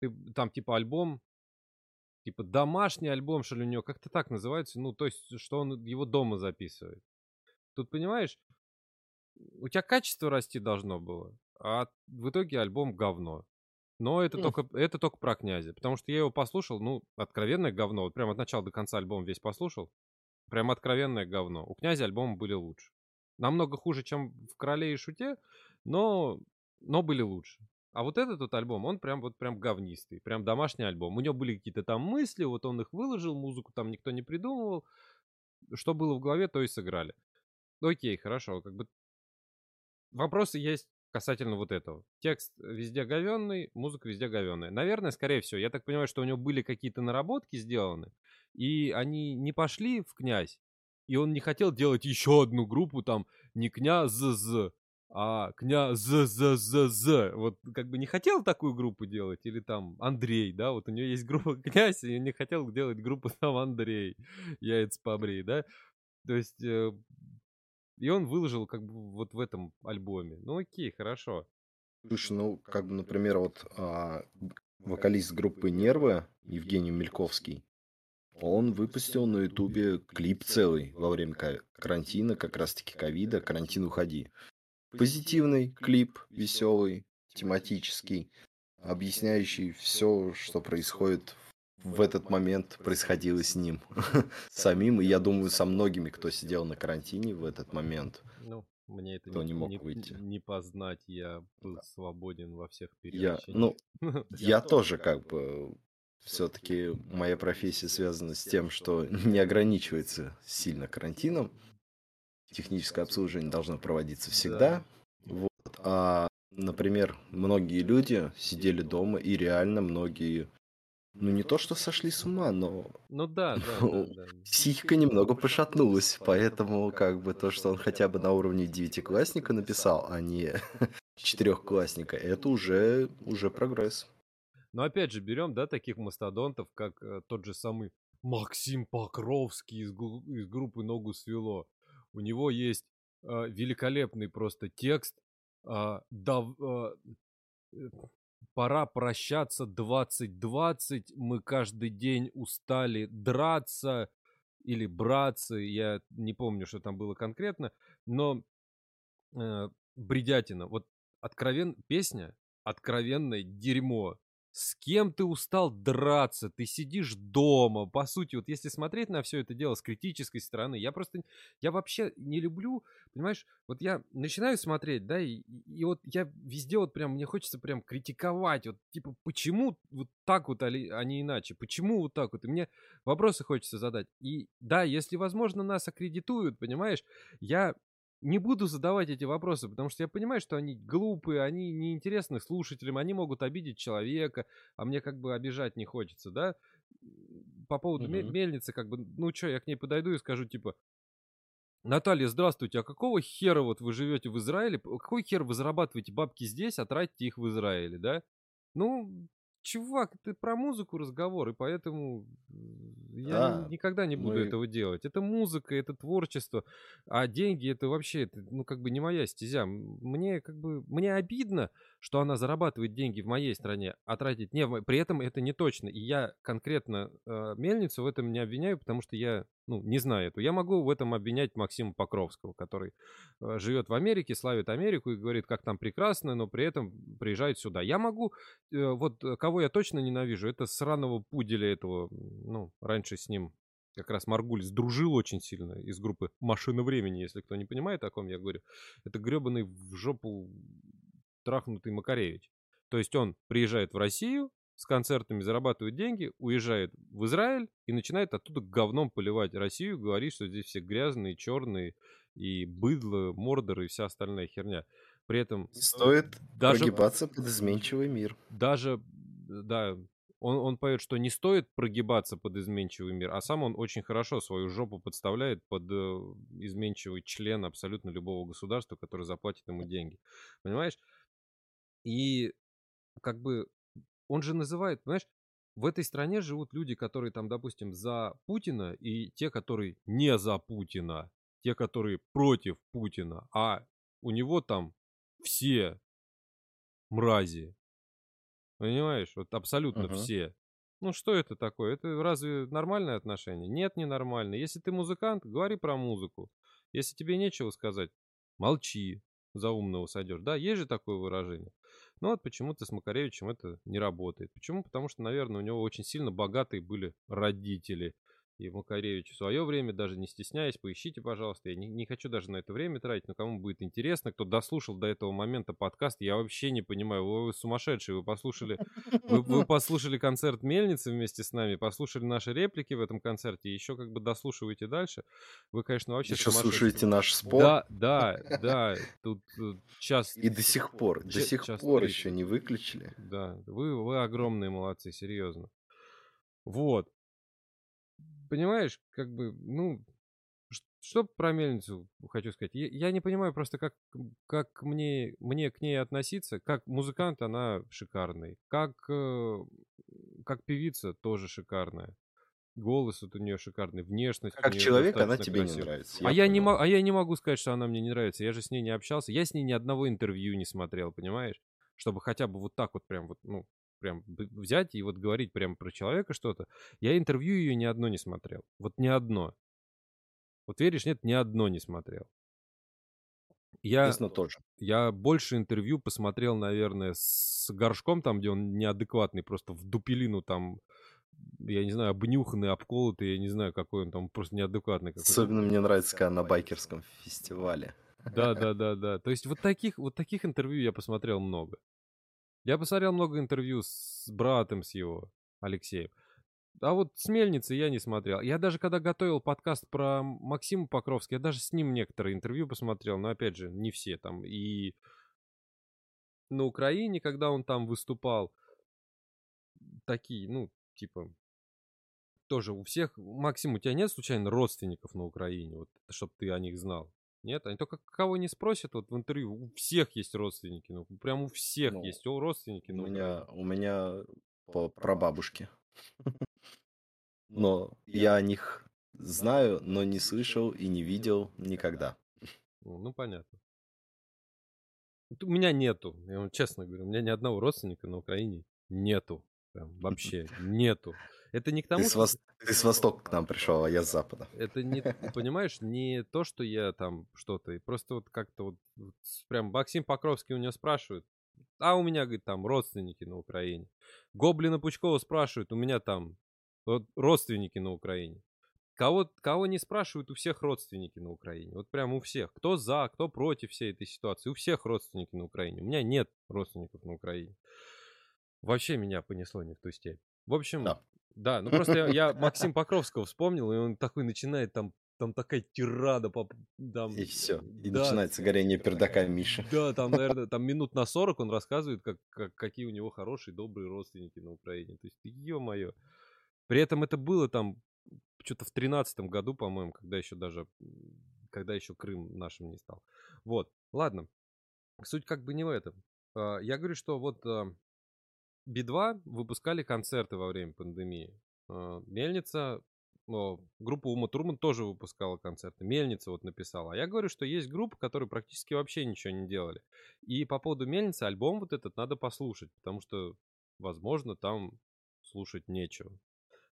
S1: ты, там типа альбом Типа домашний альбом, что ли, у него как-то так называется. Ну, то есть, что он его дома записывает. Тут, понимаешь, у тебя качество расти должно было, а в итоге альбом говно. Но это только, это только про князя. Потому что я его послушал, ну, откровенное говно. Вот прям от начала до конца альбом весь послушал. Прям откровенное говно. У князя альбомы были лучше. Намного хуже, чем в Короле и Шуте, но, но были лучше. А вот этот вот альбом, он прям вот прям говнистый, прям домашний альбом. У него были какие-то там мысли, вот он их выложил, музыку там никто не придумывал. Что было в голове, то и сыграли. Окей, хорошо, как бы вопросы есть касательно вот этого. Текст везде говенный, музыка везде говенная. Наверное, скорее всего, я так понимаю, что у него были какие-то наработки сделаны, и они не пошли в князь, и он не хотел делать еще одну группу, там, не князь а князь з Вот как бы не хотел такую группу делать, или там Андрей, да, вот у него есть группа князь, и не хотел делать группу там Андрей, яйца побрей, да. То есть, э, и он выложил как бы вот в этом альбоме. Ну окей, хорошо.
S2: Слушай, ну, как бы, например, вот а, вокалист группы Нервы Евгений Мельковский, он выпустил на Ютубе клип целый во время ка- карантина, как раз-таки ковида, карантин уходи. Позитивный клип, веселый, тематический, объясняющий все, что происходит в этот момент, происходило с ним самим, и я думаю, со многими, кто сидел на карантине в этот момент.
S1: Ну, мне это
S2: Кто не мог
S1: не,
S2: выйти.
S1: не познать, я был свободен во всех
S2: Я,
S1: передачах.
S2: ну, я тоже как бы все-таки моя профессия связана с тем, что не ограничивается сильно карантином. Техническое обслуживание должно проводиться всегда. Вот. А, например, многие люди сидели дома, и реально многие, ну не то что сошли с ума, но
S1: Ну да, да, да, да.
S2: психика немного пошатнулась. Поэтому как бы то, что он хотя бы на уровне девятиклассника написал, а не четырехклассника, это уже, уже прогресс.
S1: Но опять же, берем, да, таких мастодонтов, как э, тот же самый Максим Покровский из, из группы «Ногу свело». У него есть э, великолепный просто текст. а, дав- а, э, Пора прощаться 2020, мы каждый день устали драться или браться, я не помню, что там было конкретно, но э, бредятина. Вот откровен... песня откровенное дерьмо. С кем ты устал драться? Ты сидишь дома. По сути, вот если смотреть на все это дело с критической стороны, я просто, я вообще не люблю, понимаешь, вот я начинаю смотреть, да, и, и вот я везде вот прям, мне хочется прям критиковать, вот типа, почему вот так вот, а а не иначе? Почему вот так вот? И мне вопросы хочется задать. И да, если, возможно, нас аккредитуют, понимаешь, я не буду задавать эти вопросы, потому что я понимаю, что они глупые, они неинтересны слушателям, они могут обидеть человека, а мне как бы обижать не хочется, да? По поводу
S2: Мгм.
S1: мельницы, как бы, ну что, я к ней подойду и скажу, типа, Наталья, здравствуйте, а какого хера вот вы живете в Израиле? Какой хер вы зарабатываете бабки здесь, а тратите их в Израиле, да? Ну, чувак, это про музыку разговор, и поэтому м, я
S2: Да,
S1: ни- никогда не буду
S2: мы-
S1: этого делать. Это музыка, это творчество, а деньги это вообще, это, ну, как бы не моя стезя. Мне как бы, мне обидно, что она зарабатывает деньги в моей стране, а тратит не в моей. При этом это не точно. И я конкретно э, мельницу в этом не обвиняю, потому что я, ну, не знаю эту. Я могу в этом обвинять Максима Покровского, который э, живет в Америке, славит Америку и говорит, как там прекрасно, но при этом приезжает сюда. Я могу, э, вот э, кого я точно ненавижу, это сраного пуделя этого, ну, раньше с ним как раз Маргулис дружил очень сильно из группы «Машина времени», если кто не понимает, о ком я говорю. Это гребаный в жопу трахнутый Макаревич. То есть он приезжает в Россию, с концертами зарабатывает деньги, уезжает в Израиль и начинает оттуда говном поливать Россию, говорит, что здесь все грязные, черные, и быдло, мордоры и вся остальная херня. При этом
S2: Не стоит
S1: даже-
S2: прогибаться под изменчивый мир.
S1: даже, да, он, он поет, что не стоит прогибаться под изменчивый мир, а сам он очень хорошо свою жопу подставляет под э, изменчивый член абсолютно любого государства, который заплатит ему деньги. Понимаешь? И как бы он же называет, понимаешь, в этой стране живут люди, которые там, допустим, за Путина, и те, которые не за Путина, те, которые против Путина, а у него там все мрази. Понимаешь? Вот абсолютно
S2: Ага.
S1: все. Ну что это такое? Это разве нормальное отношение? Нет, не нормально. Если ты музыкант, говори про музыку. Если тебе нечего сказать, молчи, за умного сойдешь. Да, есть же такое выражение. Но вот почему-то с Макаревичем это не работает. Почему? Потому что, наверное, у него очень сильно богатые были родители. И Макаревич в свое время, даже не стесняясь, поищите, пожалуйста. Я не, не хочу даже на это время тратить, но кому будет интересно, кто дослушал до этого момента подкаст, я вообще не понимаю, вы, вы сумасшедшие, вы послушали, вы, вы послушали концерт Мельницы вместе с нами, послушали наши реплики в этом концерте, и еще как бы дослушиваете дальше. Вы, конечно, вообще
S2: Еще слушаете наш спор.
S1: Да, да, да, тут э, час...
S2: И до сих пор, до сих пор еще не выключили.
S1: Да, вы, вы огромные молодцы, серьезно. Вот. Понимаешь, как бы, ну, что про мельницу хочу сказать? Я, я не понимаю просто, как, как мне, мне к ней относиться. Как музыкант она шикарный. Как, э, как певица тоже шикарная. Голос вот у нее шикарный, внешность. у
S2: Как человек она тебе не
S1: красивая.
S2: нравится.
S1: А я, не мо- а я не могу сказать, что она мне не нравится. Я же с ней не общался. Я с ней ни одного интервью не смотрел, понимаешь? Чтобы хотя бы вот так вот прям вот, ну, прям взять и вот говорить прям про человека что-то. Я интервью ее ни одно не смотрел. Вот ни одно. Вот веришь, нет, ни одно не смотрел. Я,
S2: тоже.
S1: я больше интервью посмотрел, наверное, с Горшком, там, где он неадекватный, просто в дупелину там, я не знаю, обнюханный, обколотый, я не знаю, какой он там, просто неадекватный какой-то.
S2: Особенно мне нравится, когда на байкерском фестивале.
S1: Да, да, да, да. То есть вот таких, вот таких интервью я посмотрел много. Я посмотрел много интервью с братом с его, Алексеем. А вот с Мельницей я не смотрел. Я даже когда готовил подкаст про Максима Покровского, я даже с ним некоторые интервью посмотрел, но опять же, не все там. И на Украине, когда он там выступал, такие, ну, типа, тоже у всех... Максим, у тебя нет случайно родственников на Украине, вот, чтобы ты о них знал? Нет? Они только кого не спросят, вот в интервью, у всех есть родственники, ну, прям у всех
S2: Ну,
S1: есть о, родственники
S2: У
S1: на
S2: меня, у меня по прабабушке. Но я о них знаю, но не слышал и не видел никогда.
S1: Ну, ну, понятно. У меня нету, я вам честно говорю, у меня ни одного родственника на Украине нету. Прям вообще нету. Это не к тому,
S2: Ты с,
S1: что...
S2: вос- ты с востока к нам пришел, а я с запада.
S1: Это не, понимаешь, не то, что я там что-то, и просто вот как-то вот, вот с- прям Максим Покровский у него спрашивает, а у меня, говорит, там родственники на Украине. Гоблина Пучкова спрашивают, у меня там вот родственники на Украине. Кого, кого не спрашивают, у всех родственники на Украине. Вот прям у всех. Кто за, кто против всей этой ситуации. У всех родственники на Украине. У меня нет родственников на Украине. Вообще меня понесло не в ту степь. В общем,
S2: Да.
S1: Да, ну просто я, я Максим Покровского вспомнил, и он такой начинает там, там такая тирада, по, там,
S2: И все. И
S1: да,
S2: начинается горение пердака Миши.
S1: да, там, наверное, там минут на 40 он рассказывает, как, как, какие у него хорошие, добрые родственники на Украине. То есть, ё-моё. При этом это было там что-то в тринадцатом году, по-моему, когда еще даже, когда еще Крым нашим не стал. Вот, ладно. Суть как бы не в этом. А, Я говорю, что вот а, Би-2 выпускали концерты во время пандемии. А, Мельница, о, группа Ума Турман тоже выпускала концерты. Мельница вот написала. А я говорю, что есть группы, которые практически вообще ничего не делали. И по поводу Мельницы альбом вот этот надо послушать, потому что, возможно, там слушать нечего.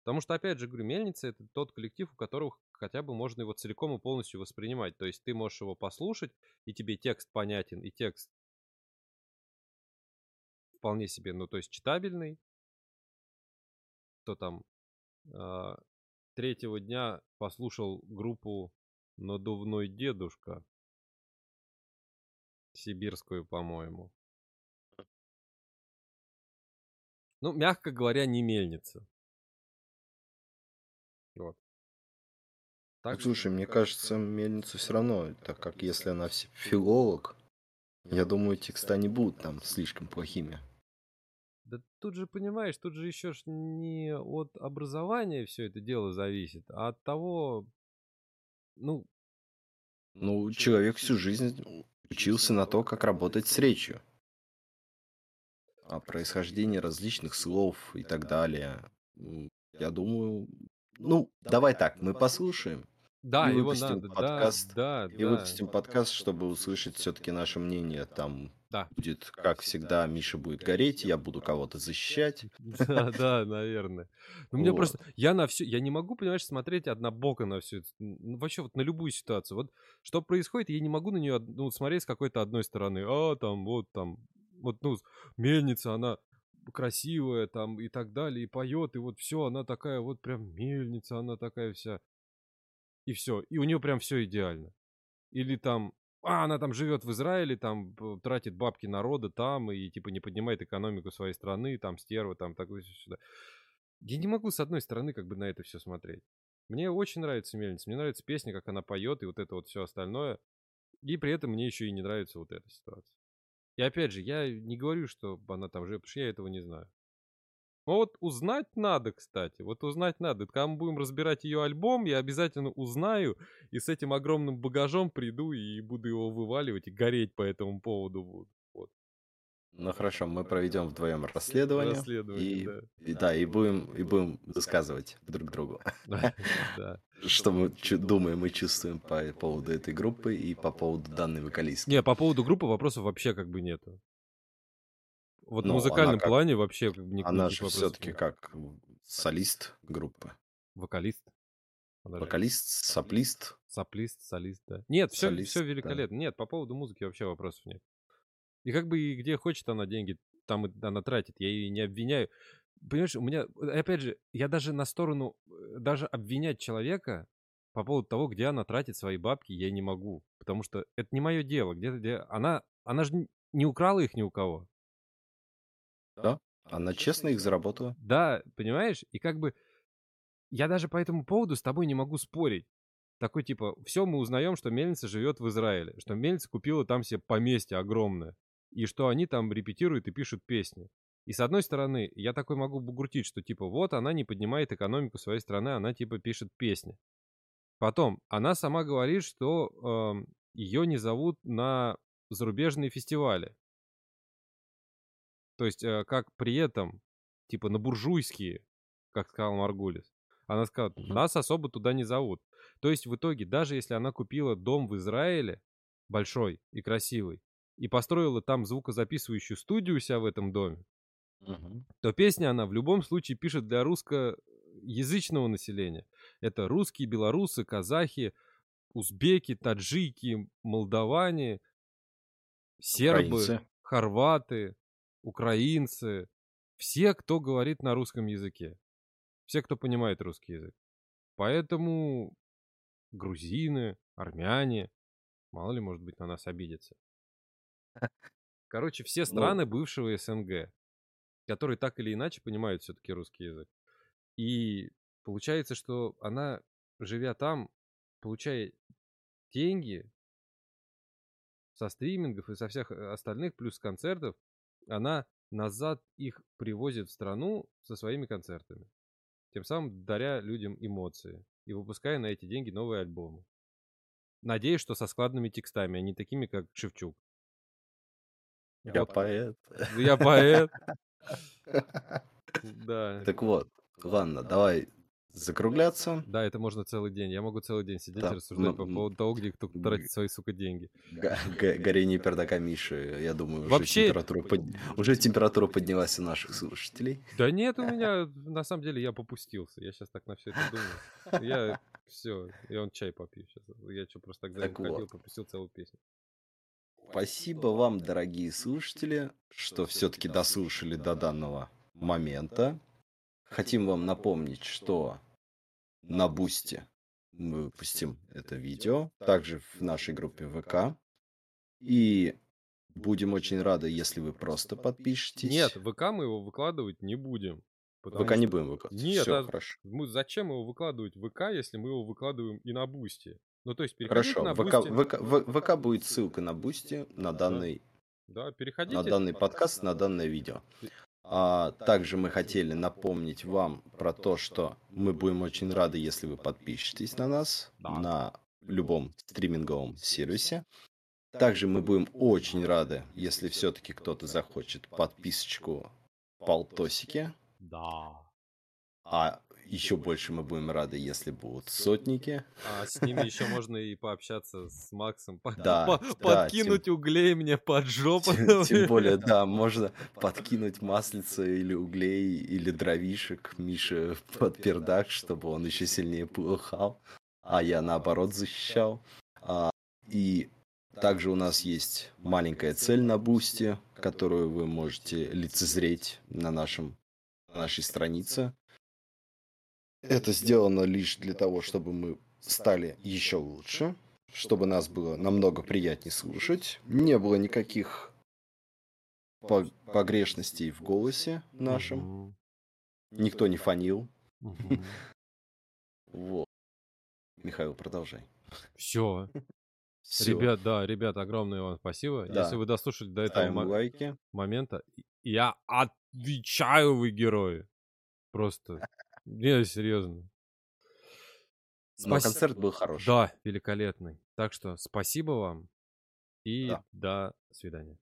S1: Потому что, опять же, говорю, Мельница — это тот коллектив, у которого хотя бы можно его целиком и полностью воспринимать. То есть ты можешь его послушать, и тебе текст понятен, и текст вполне себе, ну, то есть читабельный. Кто там а, третьего дня послушал группу «Надувной дедушка» сибирскую, по-моему. Ну, мягко говоря, не мельница. Вот. Так
S2: Ну, Слушай, мне кажется, мельница все равно, так как если она филолог, я думаю, текста не будут там слишком плохими.
S1: Да тут же, понимаешь, тут же еще ж не от образования все это дело зависит, а от того, ну,
S2: Ну, человек всю жизнь учился на то, как работать с речью. О происхождении различных слов и так далее. Я думаю... Ну, давай так, мы послушаем.
S1: Да,
S2: и
S1: его
S2: выпустим
S1: надо,
S2: подкаст.
S1: да,
S2: И
S1: да,
S2: выпустим подкаст, чтобы услышать все-таки наше мнение. Там
S1: да.
S2: будет, как всегда, Миша будет гореть, я буду кого-то защищать.
S1: Да, да, наверное. Ну, мне просто... Я на все... Я не могу, понимаешь, смотреть однобоко на все. Ну, вообще вот на любую ситуацию. Вот что происходит, я не могу на нее ну, смотреть с какой-то одной стороны. А, там, вот, там... Вот, ну, мельница, она красивая, там, и так далее, и поет, и вот все, она такая вот прям мельница, она такая вся. И все. И у нее прям все идеально. Или там, а, она там живет в Израиле, там тратит бабки народа там и типа не поднимает экономику своей страны, там стерва, там такое сюда. Я не могу с одной стороны как бы на это все смотреть. Мне очень нравится Мельница, мне нравится песня, как она поет и вот это вот все остальное. И при этом мне еще и не нравится вот эта ситуация. И опять же, я не говорю, что она там живет, потому что я этого не знаю. Но вот узнать надо, кстати. Вот узнать надо. Когда мы будем разбирать ее альбом, я обязательно узнаю и с этим огромным багажом приду и буду его вываливать и гореть по этому поводу буду. Вот.
S2: Ну хорошо, мы проведем вдвоем расследование.
S1: Расследование,
S2: и,
S1: да.
S2: и да, и будем, и будем высказывать друг другу, что мы думаем и чувствуем по поводу этой группы и по поводу данной вокалистки.
S1: Не, по поводу группы вопросов вообще как бы нету. Вот в музыкальном
S2: как-
S1: плане вообще никаких
S2: Она же все-таки как солист группы.
S1: Вокалист. Подожди.
S2: Вокалист, соплист.
S1: Соплист, солист, да. Нет, все,
S2: Солист,
S1: все
S2: да.
S1: великолепно. Нет, по поводу музыки вообще вопросов нет. И как бы и где хочет она деньги, там она тратит. Я ее не обвиняю. Понимаешь, у меня, э, опять же, я даже на сторону, э, даже обвинять человека по поводу того, где она тратит свои бабки, я не могу. Потому что это не мое дело. Где, где она, она же не украла их ни у кого.
S2: Она честно их заработала.
S1: Да, понимаешь? И как бы я даже по этому поводу с тобой не могу спорить. Такой типа, все мы узнаем, что мельница живет в Израиле, что мельница купила там себе поместье огромное, и что они там репетируют и пишут песни. И с одной стороны, я такой могу бугуртить, что типа вот она не поднимает экономику своей страны, она типа пишет песни. Потом, она сама говорит, что ее не зовут на зарубежные фестивали. То есть, э, как при этом, типа на буржуйские, как сказал Маргулис. Она сказала, нас особо туда не зовут. То есть, в итоге, даже если она купила дом в Израиле, большой и красивый, и построила там звукозаписывающую студию у себя в этом доме,
S2: Мгм.
S1: то песня она в любом случае пишет для русскоязычного населения. Это русские, белорусы, казахи, узбеки, таджики, молдаване, сербы,
S2: Украинцы.
S1: хорваты, украинцы. Все, кто говорит на русском языке. Все, кто понимает русский язык. Поэтому грузины, армяне, мало ли, может быть, на нас обидятся. Короче, все
S2: Ну.
S1: страны бывшего СНГ, которые так или иначе понимают все-таки русский язык. И получается, что она, живя там, получая деньги со стримингов и со всех э, остальных, плюс концертов, она назад их привозит в страну со своими концертами. Тем самым даря людям эмоции и выпуская на эти деньги новые альбомы. Надеюсь, что со складными текстами, а не такими, как Шевчук.
S2: Я поэт.
S1: Ну, Я поэт. Да.
S2: Так вот, ладно, давай закругляться.
S1: Да, это можно целый день. Я могу целый день сидеть
S2: Да,
S1: и рассуждать
S2: ну,
S1: по поводу того, где кто тратит свои, сука, деньги.
S2: Горение пердака Миши, я думаю, уже,
S1: Вообще-
S2: температура, под- уже температура поднялась у наших слушателей.
S1: Да нет, у меня, на самом деле, я попустился. Я сейчас так на все это думаю. Я все, я он чай попью сейчас. Я что, просто тогда
S2: Так
S1: ходил,
S2: вот.
S1: попустил целую песню.
S2: Спасибо вам, дорогие слушатели, что все-таки дослушали до данного момента. Хотим вам напомнить, что на Boosty мы выпустим это видео, также в нашей группе ВК. И будем очень рады, если вы просто подпишетесь.
S1: Нет, ВК мы его выкладывать не будем. потому
S2: ВК не
S1: что-
S2: будем выкладывать.
S1: Нет,
S2: Все,
S1: а-
S2: хорошо.
S1: Мы зачем его выкладывать в ВК, если мы его выкладываем и на Boosty? Ну, то есть переходите
S2: Хорошо,
S1: на
S2: ВК,
S1: Boosty.
S2: ВК, В- ВК будет ссылка на Boosty, на данный
S1: Да, переходите.
S2: на данный подкаст, на данное видео. А также мы хотели напомнить вам про то, что мы будем очень рады, если вы подпишетесь на нас на любом стриминговом сервисе. Также мы будем очень рады, если все-таки кто-то захочет подписочку полтосики.
S1: Да.
S2: А еще больше мы будем рады, если будут сотники.
S1: А с ними еще можно и пообщаться с Максом.
S2: Да,
S1: по-
S2: да,
S1: подкинуть углей мне под жопу.
S2: Тем, более, да, можно подкинуть маслица или углей, или дровишек Мише под пердак, чтобы он еще сильнее полыхал, а я наоборот защищал. А, и также у нас есть маленькая цель на бусте, которую вы можете лицезреть на нашем на нашей странице. Это сделано лишь для того, чтобы мы стали еще лучше, чтобы нас было намного приятнее слушать. Не было никаких по- погрешностей в голосе нашем. Никто не фанил. Вот. Михаил, продолжай.
S1: Все.
S2: Всё.
S1: Ребят, да, ребят, огромное вам спасибо.
S2: Да.
S1: Если вы дослушали до этого мо-
S2: лайки.
S1: момента, я отвечаю, вы герои. Просто. Не, серьезно.
S2: Но
S1: Спас-
S2: концерт был хороший.
S1: Да, великолепный. Так что спасибо вам и
S2: Да.
S1: до свидания.